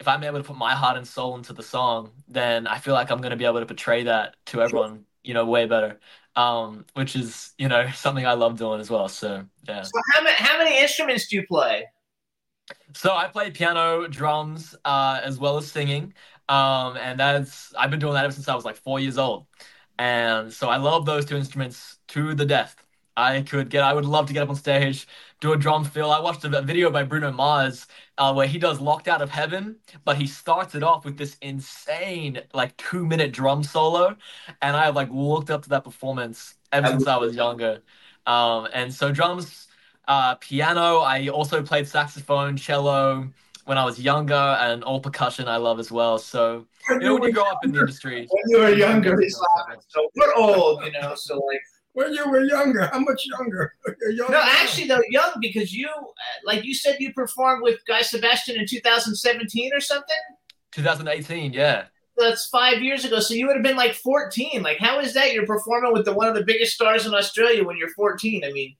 if I'm able to put my heart and soul into the song, then I feel like I'm going to be able to portray that to everyone, you know, way better. Um, which is, you know, *laughs* something I love doing as well. So, yeah. So how many how many instruments do you play? So I play piano, drums, uh, as well as singing. Um, and that's I've been doing that ever since I was like four years old. And so I love those two instruments to the death. I could get I would love to get up on stage, do a drum fill. I watched a video by Bruno Mars uh, where he does Locked Out of Heaven, but he starts it off with this insane like two minute drum solo. And I have like looked up to that performance ever since I was younger. Um, and so drums uh, piano. I also played saxophone, cello when I was younger, and all percussion I love as well. So When you know, when you grow up in the industry, When you were younger, it's like, so we're old, you know. So like, When you were younger, how much younger? *laughs* You're no, now. actually though, young because you, uh, like you said, you performed with Guy Sebastian in 2017 or something. 2018, yeah. That's five years ago. So you would have been like 14. Like, how is that? You're performing with the one of the biggest stars in Australia when you're 14. I mean,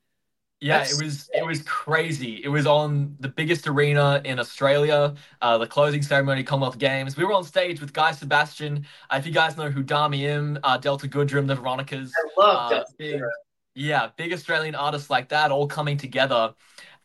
Yeah, That's it was it was crazy. It was on the biggest arena in Australia, uh, the closing ceremony, Commonwealth Games. We were on stage with Guy Sebastian. Uh, if you guys know who Dami Im, uh, Delta Goodrem, the Veronicas, I love uh, big, yeah, big Australian artists like that all coming together.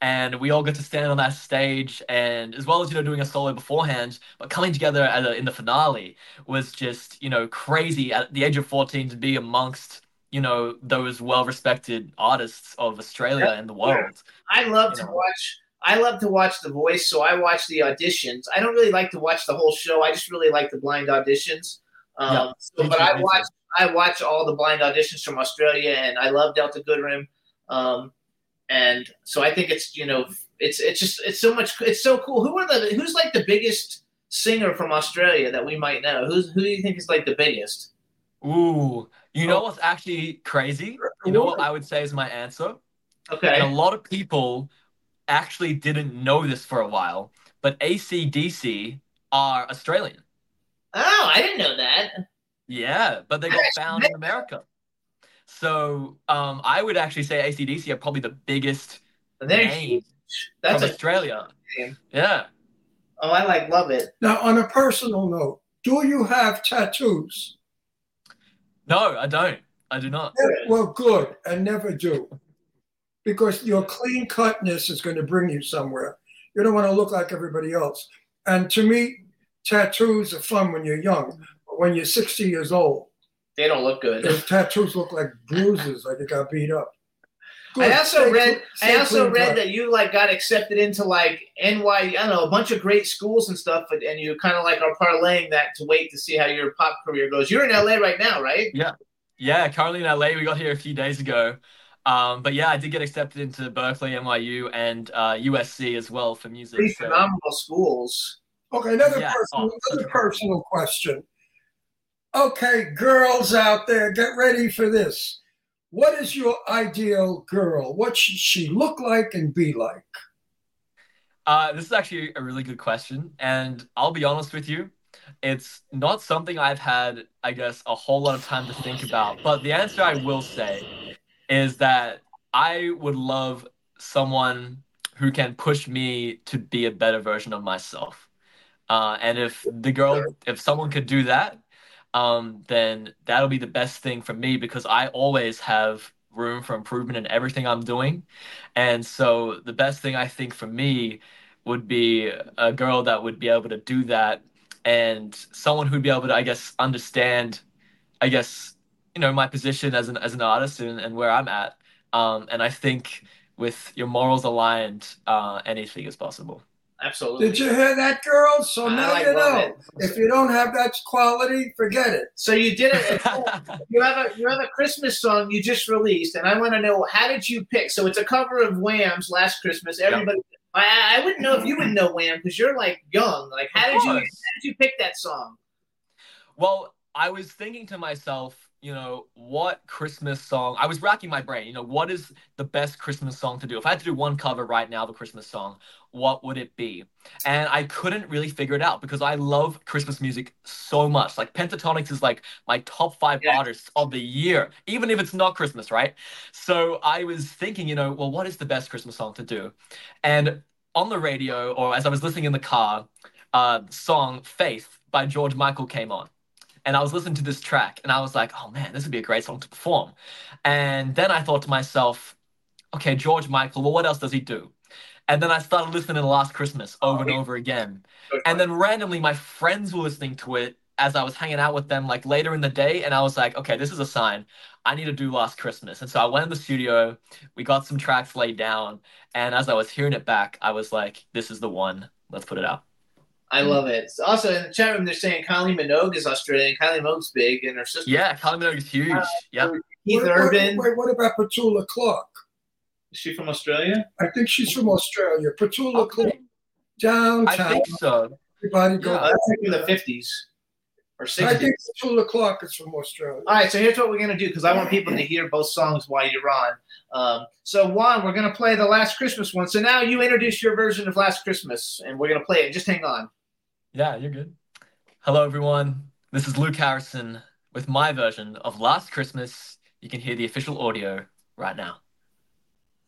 And we all get to stand on that stage, and as well as you know doing a solo beforehand, but coming together at a, in the finale was just you know crazy at the age of fourteen to be amongst you know those well-respected artists of Australia and the world. I love You to know. watch. I love to watch The Voice, so I watch the auditions. I don't really like to watch the whole show. I just really like the blind auditions. Um, Yeah, so, but I watch. I watch all the blind auditions from Australia, and I love Delta Goodrem. Um, and so I think it's you know it's it's just it's so much it's so cool. Who are the who's like the biggest singer from Australia that we might know? Who's who do you think is like the biggest? Ooh, you know Oh. what's actually crazy? You know what I would say is my answer? Okay. And a lot of people actually didn't know this for a while, but ACDC are Australian. oh I didn't know that. Yeah, but they got found in America. So um, I would actually say ACDC are probably the biggest they're name huge. That's from a Australia. name. Yeah. oh I like love it. Now, on a personal note, do you have tattoos? No, I don't. I do not. Well, good, and never do. Because your clean cutness is going to bring you somewhere. You don't want to look like everybody else. And to me, tattoos are fun when you're young. But when you're 60 years old, They don't look good. those tattoos look like bruises, like you got beat up. I also Stay read. cl- I also read cut. that you like got accepted into like NY. I don't know a bunch of great schools and stuff, but, and you kind of like are parlaying that to wait to see how your pop career goes. You're in LA right now, right? Yeah, yeah. currently in LA. We got here a few days ago. Um, but yeah, I did get accepted into Berkeley, NYU, and uh, USC as well for music. Pretty so- phenomenal schools. Okay, another Yeah, personal, oh, another personal question. Okay, girls out there, get ready for this. What is your ideal girl? What should she look like and be like? Uh, this is actually a really good question, and I'll be honest with you, it's not something I've had, I guess, a whole lot of time to think about. But the answer I will say is that I would love someone who can push me to be a better version of myself. Uh, and if the girl, if someone could do that, um, then that'll be the best thing for me because I always have room for improvement in everything I'm doing. And so the best thing I think for me would be a girl that would be able to do that and someone who'd be able to, I guess, understand, I guess, you know, my position as an as an artist and, and where I'm at. Um, and I think with your morals aligned, uh, anything is possible. Absolutely. Did you hear that, girl? So I now like you know. it. If you don't have that quality, forget it. So you did it. *laughs* you have a you have a Christmas song you just released, and I want to know how did you pick? So it's a cover of Wham's "Last Christmas." Everybody, I, I wouldn't know if you would know Wham because you're like young. Like how Of did you how did you pick that song? Well, I was thinking to myself, you know, what Christmas song? I was racking my brain. You know, what is the best Christmas song to do? If I had to do one cover right now, the Christmas song, what would it be? And I couldn't really figure it out because I love Christmas music so much. Like Pentatonix is like my top five artists of the year, even if it's not Christmas, right? So I was thinking, you know, well, what is the best Christmas song to do? And on the radio, or as I was listening in the car, uh, song Faith by George Michael came on. And I was listening to this track and I was like, oh man, this would be a great song to perform. And then I thought to myself, okay, George Michael, well, what else does he do? And then I started listening to Last Christmas oh, over and over again. And then randomly, my friends were listening to it as I was hanging out with them like later in the day. And I was like, okay, this is a sign. I need to do Last Christmas. And so I went in the studio, we got some tracks laid down. And as I was hearing it back, I was like, this is the one. Let's put it out. I love it. Also in the chat room, they're saying Kylie Minogue is Australian. Kylie Minogue's big, and her sister Yeah, Kylie Minogue is huge. Yeah. Keith What- what- Urban. Wait, what about Petula Clark? Is she from Australia? I think she's from Australia. Petula Clark. Downtown. I think so. Everybody go. Oh, that's like in the fifties or sixties. I think Petula Clark is from Australia. All right, so here's what we're gonna do because I want people to hear both songs while you're on. Um, so Juan, we're gonna play the Last Christmas one. So now you introduce your version of Last Christmas, and we're gonna play it. Just hang on. Yeah, you're good. Hello, everyone. This is Luke Harrison with my version of Last Christmas. You can hear the official audio right now.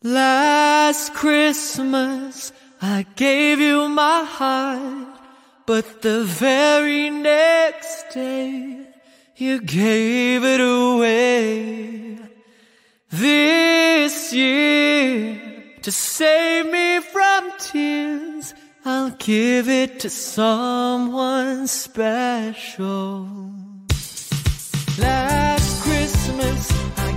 Last Christmas, I gave you my heart, but the very next day, you gave it away. This year, to save me from tears, I'll give it to someone special. Last Christmas, I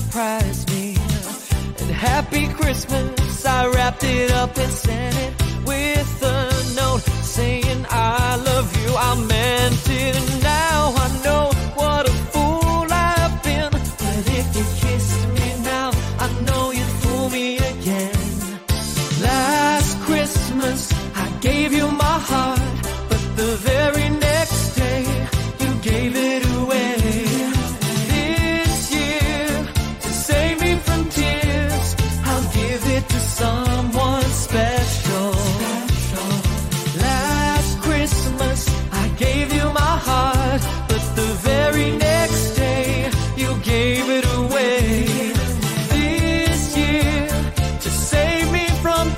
surprise me. And happy Christmas, I wrapped it up and sent it with a note saying I love you. I meant it,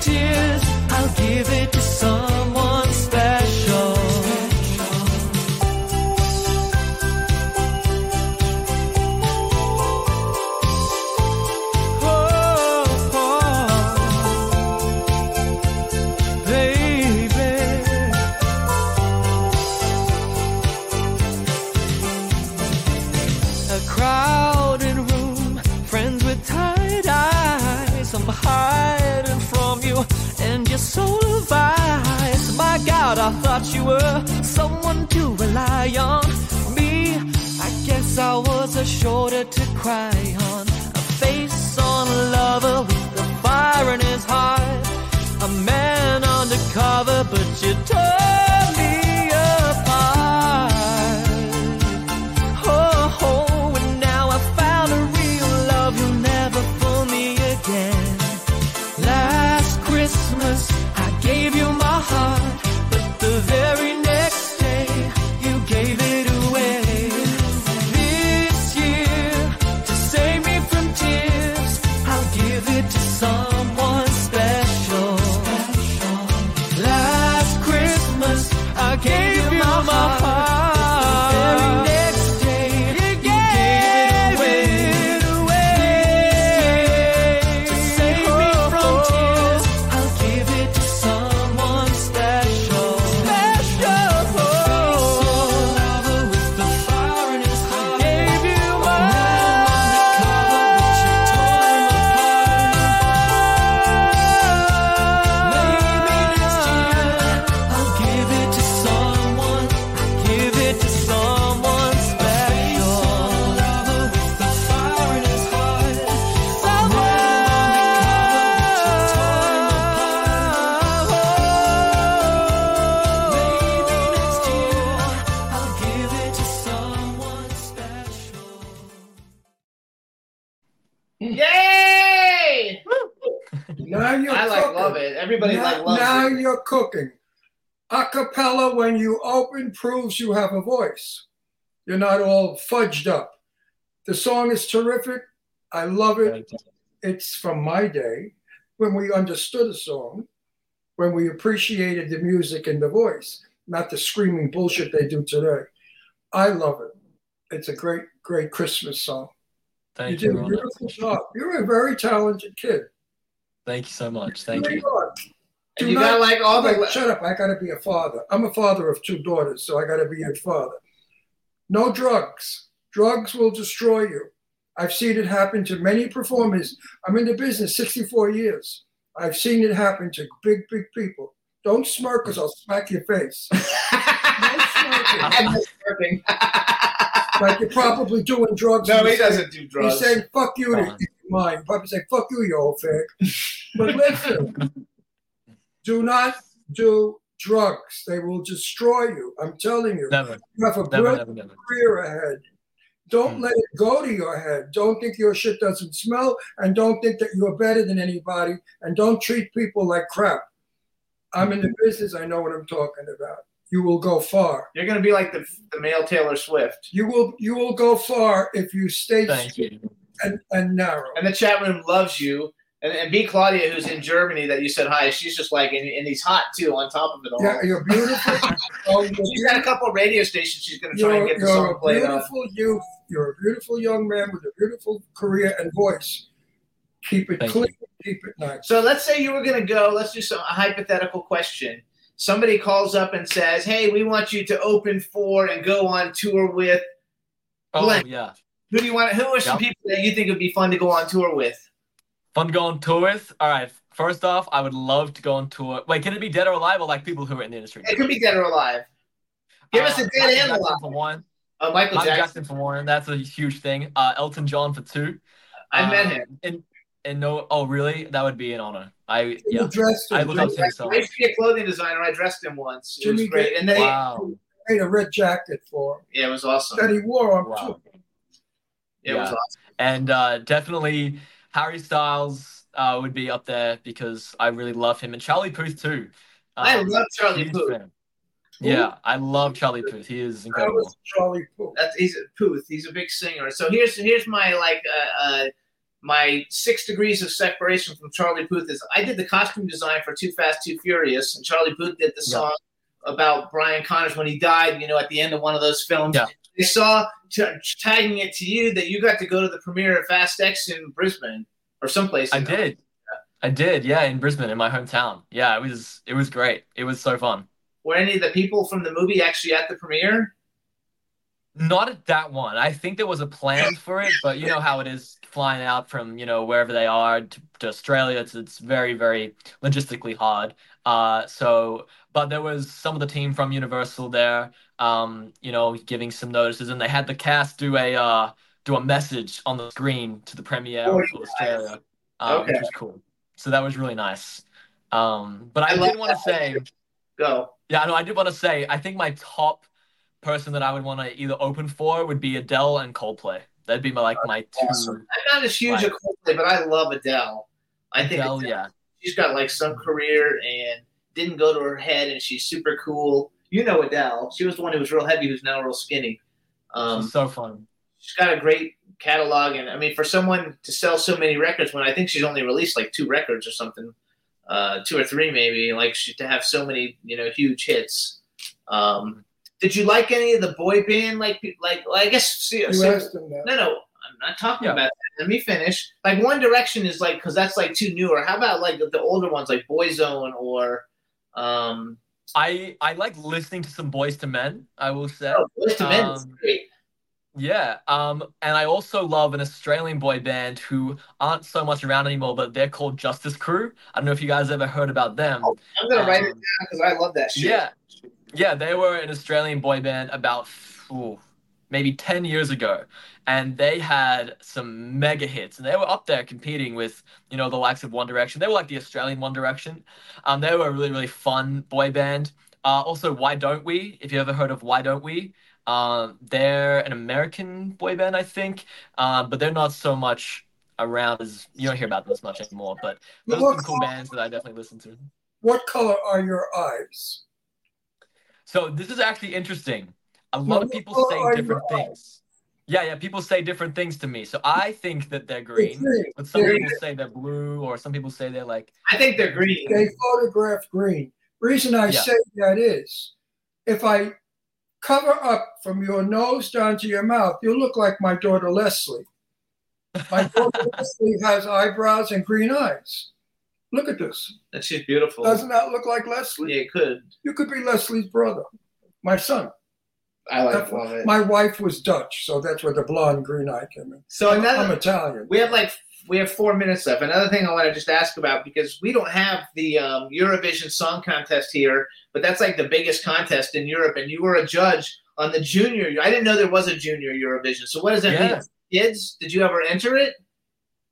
tears, I'll give it but you proves you have a voice. You're not all fudged up. The song is terrific. I love it. It's from my day when we understood a song, when we appreciated the music and the voice, not the screaming bullshit they do today. I love it. It's a great, great Christmas song. Thank you did you, a Ron. beautiful job. You're a very talented kid. Thank you so much. Thank you. Are. Do you not- got like all the Wait, shut up. I got to be a father. I'm a father of two daughters, so I got to be a father. No drugs. Drugs will destroy you. I've seen it happen to many performers. I'm in the business 64 years. I've seen it happen to big, big people. Don't smirk because I'll smack your face. *laughs* no smirking. I'm just smirking. *laughs* like you're probably doing drugs. No, he doesn't do drugs. He's saying, fuck you to Fine. mine. Probably saying, fuck you, you old fag. But listen, do not do drugs. They will destroy you. I'm telling you. Never, You have a never, brilliant never, never. career ahead. Don't Hmm. let it go to your head. Don't think your shit doesn't smell, and don't think that you're better than anybody, and don't treat people like crap. I'm in the business. I know what I'm talking about. You will go far. You're gonna be like the the male Taylor Swift. You will. You will go far if you stay Thank you. and, and narrow. And the chat room loves you. And, and B Claudia, who's in Germany, that you said hi. She's just like, and, and he's hot too. On top of it all, Yeah, you're beautiful. *laughs* oh, you're she's got a couple of radio stations. She's gonna try You're, and get the you're a played on. beautiful youth. You're a beautiful young man with a beautiful career and voice. Keep it Thank clean. Keep it nice. So let's say you were going to go. Let's do some a hypothetical question. Somebody calls up and says, "Hey, we want you to open for and go on tour with. Oh yeah. Who do you want? Who are some Yep. people that you think would be fun to go on tour with? Fun to go on tour with. All right. First off, I would love to go on tour. Wait, can it be dead or alive or like people who are in the industry? It could be dead or alive. Give us a Uh, dead Michael and Jackson alive. for one. Uh, Michael Michael Jackson. Jackson for one. That's a huge thing. Uh, Elton John for two. I met Uh, him. And and no, oh really? That would be an honor. I You yeah. dressed I him. look up to him so I used to be a clothing designer. I dressed him once. It was Jimmy great. Ga- And then Wow. made a red jacket for him yeah, it was awesome. that he wore on Wow. tour. It was awesome. And uh, definitely Harry Styles uh, would be up there because I really love him and Charlie Puth too. I Um, love Charlie Puth. fan. Yeah, I love Charlie Puth. He is incredible. Charlie Puth. That's he's a Puth. He's a big singer. So here's here's my like uh, uh my six degrees of separation from Charlie Puth is I did the costume design for Too Fast Too Furious, and Charlie Puth did the Yeah. song about Brian Connors when he died. You know, at the end of one of those films. Yeah. They saw t- tagging it to you that you got to go to the premiere of Fast X in Brisbane or someplace. I did. I did, yeah, in Brisbane, in my hometown. Yeah, it was it was great. It was so fun. Were any of the people from the movie actually at the premiere? Not at that one. I think there was a plan for it, but you know how it is flying out from you know wherever they are to, to Australia. It's it's very very logistically hard. Uh, so but there was some of the team from Universal there, um, you know, giving some notices, and they had the cast do a uh, do a message on the screen to the premiere Oh, of nice. Australia, um, Okay. which was cool. So that was really nice. Um, but I, I did want to say, Go. yeah, no, I did want to say, I think my top person that I would want to either open for would be Adele and Coldplay. That'd be my like my two. Awesome. I'm not as huge a Coldplay, but I love Adele. I think Adele, Adele- yeah. she's got like some career and didn't go to her head, and she's super cool. You know Adele. She was the one who was real heavy, who's now real skinny. Um, She's so fun. she's got a great catalog, and I mean, for someone to sell so many records, when I think she's only released like two records or something, uh, two or three maybe, like she, to have so many, you know, huge hits. Um, did you like any of the boy band? Like, like, well, I guess. See, You see- asked him that. no, no, I'm not talking Yeah. about that. Let me finish. Like One Direction is like because that's like too new. Or how about like the older ones like Boyzone or um I I like listening to some Boyz II Men. I will say. oh, Boyz II Men Um, great. Yeah, um, and I also love an Australian boy band who aren't so much around anymore, but they're called Justice Crew. I don't know if you guys ever heard about them. I'm gonna write it um, down because I love that shit. Yeah, yeah, they were an Australian boy band about ooh, maybe 10 years ago, and they had some mega hits, and they were up there competing with, you know, the likes of One Direction. They were like the Australian One Direction. Um, they were a really, really fun boy band. Uh, also, Why Don't We? If you ever heard of Why Don't We? Um, they're an American boy band, I think, um, but they're not so much around as you don't hear about them as much anymore. But those are some cool bands that I definitely listen to. What color are your eyes? So this is actually interesting. A lot of people say different things. Yeah, yeah, people say different things to me. So I think that they're green, green. but some They're- people say they're blue, or some people say they're like. I think they're green. They photograph green. Reason I Yeah. say that is, if I cover up from your nose down to your mouth, you look like my daughter Leslie. My *laughs* daughter Leslie has eyebrows and green eyes. Look at this. That's just beautiful. Doesn't that look like Leslie? yeah, it could. You could be Leslie's brother, my son. I like That's- love it. My wife was Dutch, so that's where the blonde green eye came in. so I'm, another I'm Italian. we have like we have four minutes left. Another thing I want to just ask about because we don't have the um, Eurovision Song Contest here, but that's like the biggest contest in Europe, and you were a judge on the junior. I didn't know there was a junior Eurovision. So what does that Yeah. mean? Kids, did you ever enter it?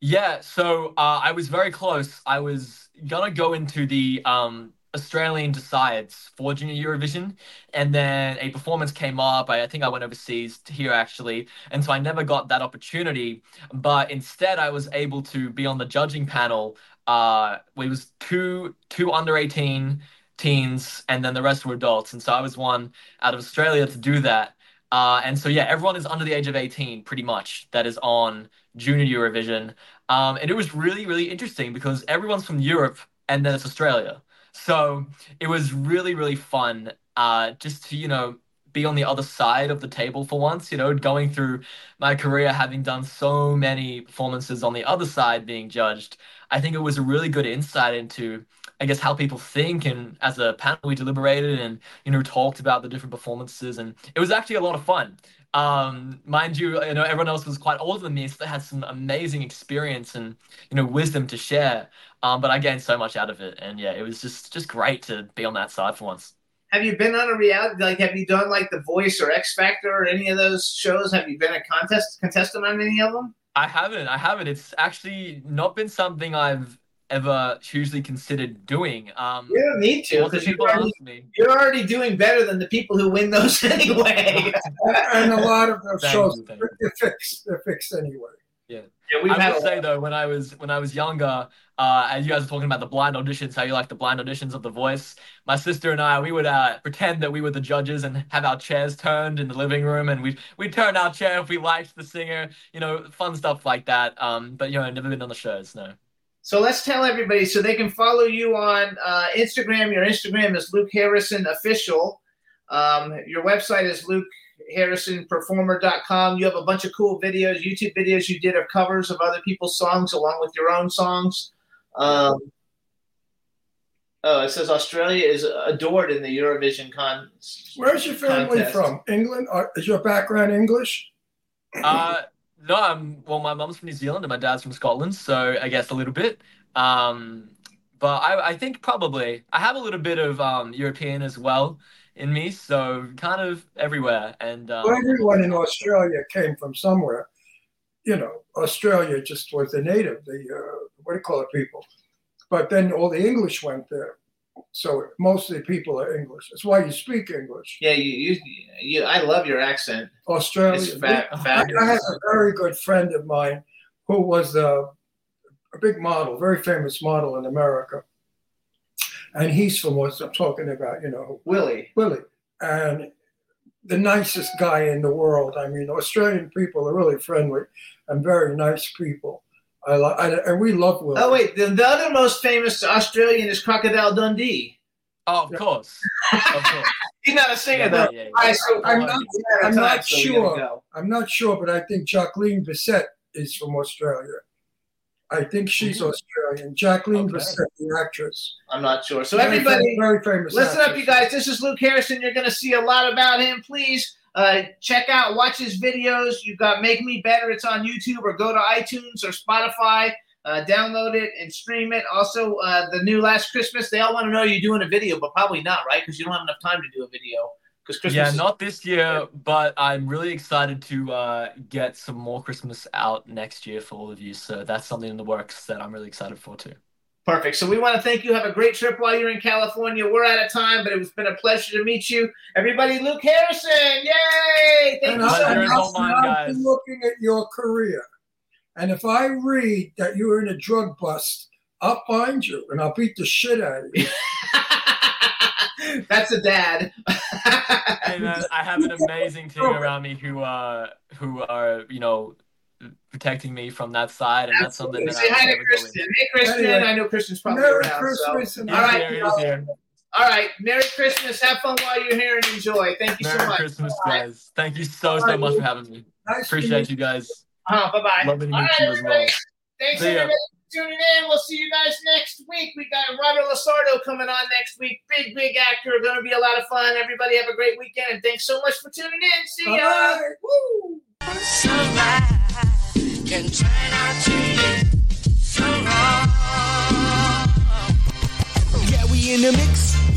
Yeah, so uh, I was very close. I was gonna go into the um, Australian decides for Junior Eurovision, and then a performance came up. I, I think I went overseas to here actually, and so I never got that opportunity. But instead, I was able to be on the judging panel. Uh, it was two two under eighteen teens, and then the rest were adults. And so I was one out of Australia to do that. Uh, and so yeah, everyone is under the age of eighteen, pretty much. That is on Junior Eurovision. Um, and it was really, really interesting because everyone's from Europe and then it's Australia. So it was really, really fun uh, just to, you know, be on the other side of the table for once, you know, going through my career, having done so many performances on the other side being judged. I think it was a really good insight into, I guess, how people think. And as a panel, we deliberated and, you know, talked about the different performances. And it was actually a lot of fun um mind you you know everyone else was quite older than me so they had some amazing experience and you know wisdom to share um but i gained so much out of it and yeah it was just just great to be on that side for once Have you been on a reality? Like, have you done like The Voice or X Factor or any of those shows? Have you been a contest contestant on any of them? i haven't i haven't it's actually not been something i've ever hugely considered doing um You don't need to lots of because you're already, ask me you're already doing better than the people who win those *laughs* anyway. *laughs* and a lot of those shows you, thank you. they're fixed. They're fixed anyway. yeah Yeah, we've I had will a say though, when I was when I was younger, uh, and you guys were talking about the blind auditions, how you like the blind auditions of The Voice. My sister and I, we would uh, pretend that we were the judges and have our chairs turned in the living room, and we we turn our chair if we liked the singer, you know, fun stuff like that. Um, but you know, never been on the shows, no. So let's tell everybody so they can follow you on uh, Instagram. Your Instagram is Luke Harrison Official. Um, your website is lukeharrisonperformer.com. You have a bunch of cool videos, YouTube videos you did of covers of other people's songs along with your own songs. Um, oh, it says Australia is adored in the Eurovision con. Where's your family contest. from? England? Is your background English? Uh, No, I'm well. My mum's from New Zealand and my dad's from Scotland, so I guess a little bit. Um, but I, I think probably I have a little bit of um, European as well in me, so kind of everywhere. And um, everyone in Australia came from somewhere. You know, Australia just was the native, the uh, what do you call it, people. But then all the English went there, so most of the people are English. That's why you speak English. Yeah, you, you, you I love your accent. Australia. It's fa- I. I had a very good friend of mine who was a, a big model, very famous model in America, and he's from what I'm talking about. You know, Willie. Willie, and the nicest guy in the world. I mean, Australian people are really friendly and very nice people. I like, and we love Willie. Oh wait, the, the other most famous Australian is Crocodile Dundee. Oh, of course, of course. *laughs* He's not a singer Yeah, though. yeah, yeah. All right, so I'm not, we're out of I'm not so sure. go. I'm not sure, but I think Jacqueline Bisset is from Australia. I think she's mm-hmm. Australian. Jacqueline Okay. Bisset, the actress. I'm not sure. So Very everybody, fam- very famous. Listen up, you guys. This is Luke Harrison. You're going to see a lot about him. Please uh, check out, watch his videos. You've got Make Me Better. It's on YouTube or go to iTunes or Spotify. Uh, download it and stream it. Also, uh, the new Last Christmas. They all want to know you're doing a video, but probably not, right? Because you don't have enough time to do a video. Because Christmas. Yeah, is- not this year, but I'm really excited to uh, get some more Christmas out next year for all of you. So that's something in the works that I'm really excited for too. Perfect. So we want to thank you. Have a great trip while you're in California. We're out of time, but it's been a pleasure to meet you. Everybody, Luke Harrison. Yay! Thank And you I- so Pleasure and is much. I've guys. been looking at your career, and if I read that you were in a drug bust, I'll find you and I'll beat the shit out of you. *laughs* That's a dad. And uh, I have an amazing team around me who uh who are you know protecting me from that side, and that's something that Say I'm hi to Christian. Hey, Christian. Anyway, I know Christian's probably Merry around. Christmas So. and All He's right, here, here. all right. Merry Christmas. Have fun while you're here and enjoy. Thank you so much. Merry much. Christmas, guys. Thank you so so much for having me. Nice Appreciate meet you guys. Uh, bye bye. Lovely to All meet right, you as well. Thanks See ya. everybody for tuning in. We'll see you guys next week. We got Robert LaSardo coming on next week. Big, big actor. Going to be a lot of fun. Everybody have a great weekend. And thanks so much for tuning in. See ya. Bye-bye. Woo! Can turn out to be so wrong. Yeah, we in the mix.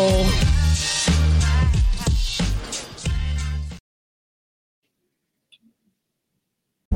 Oh.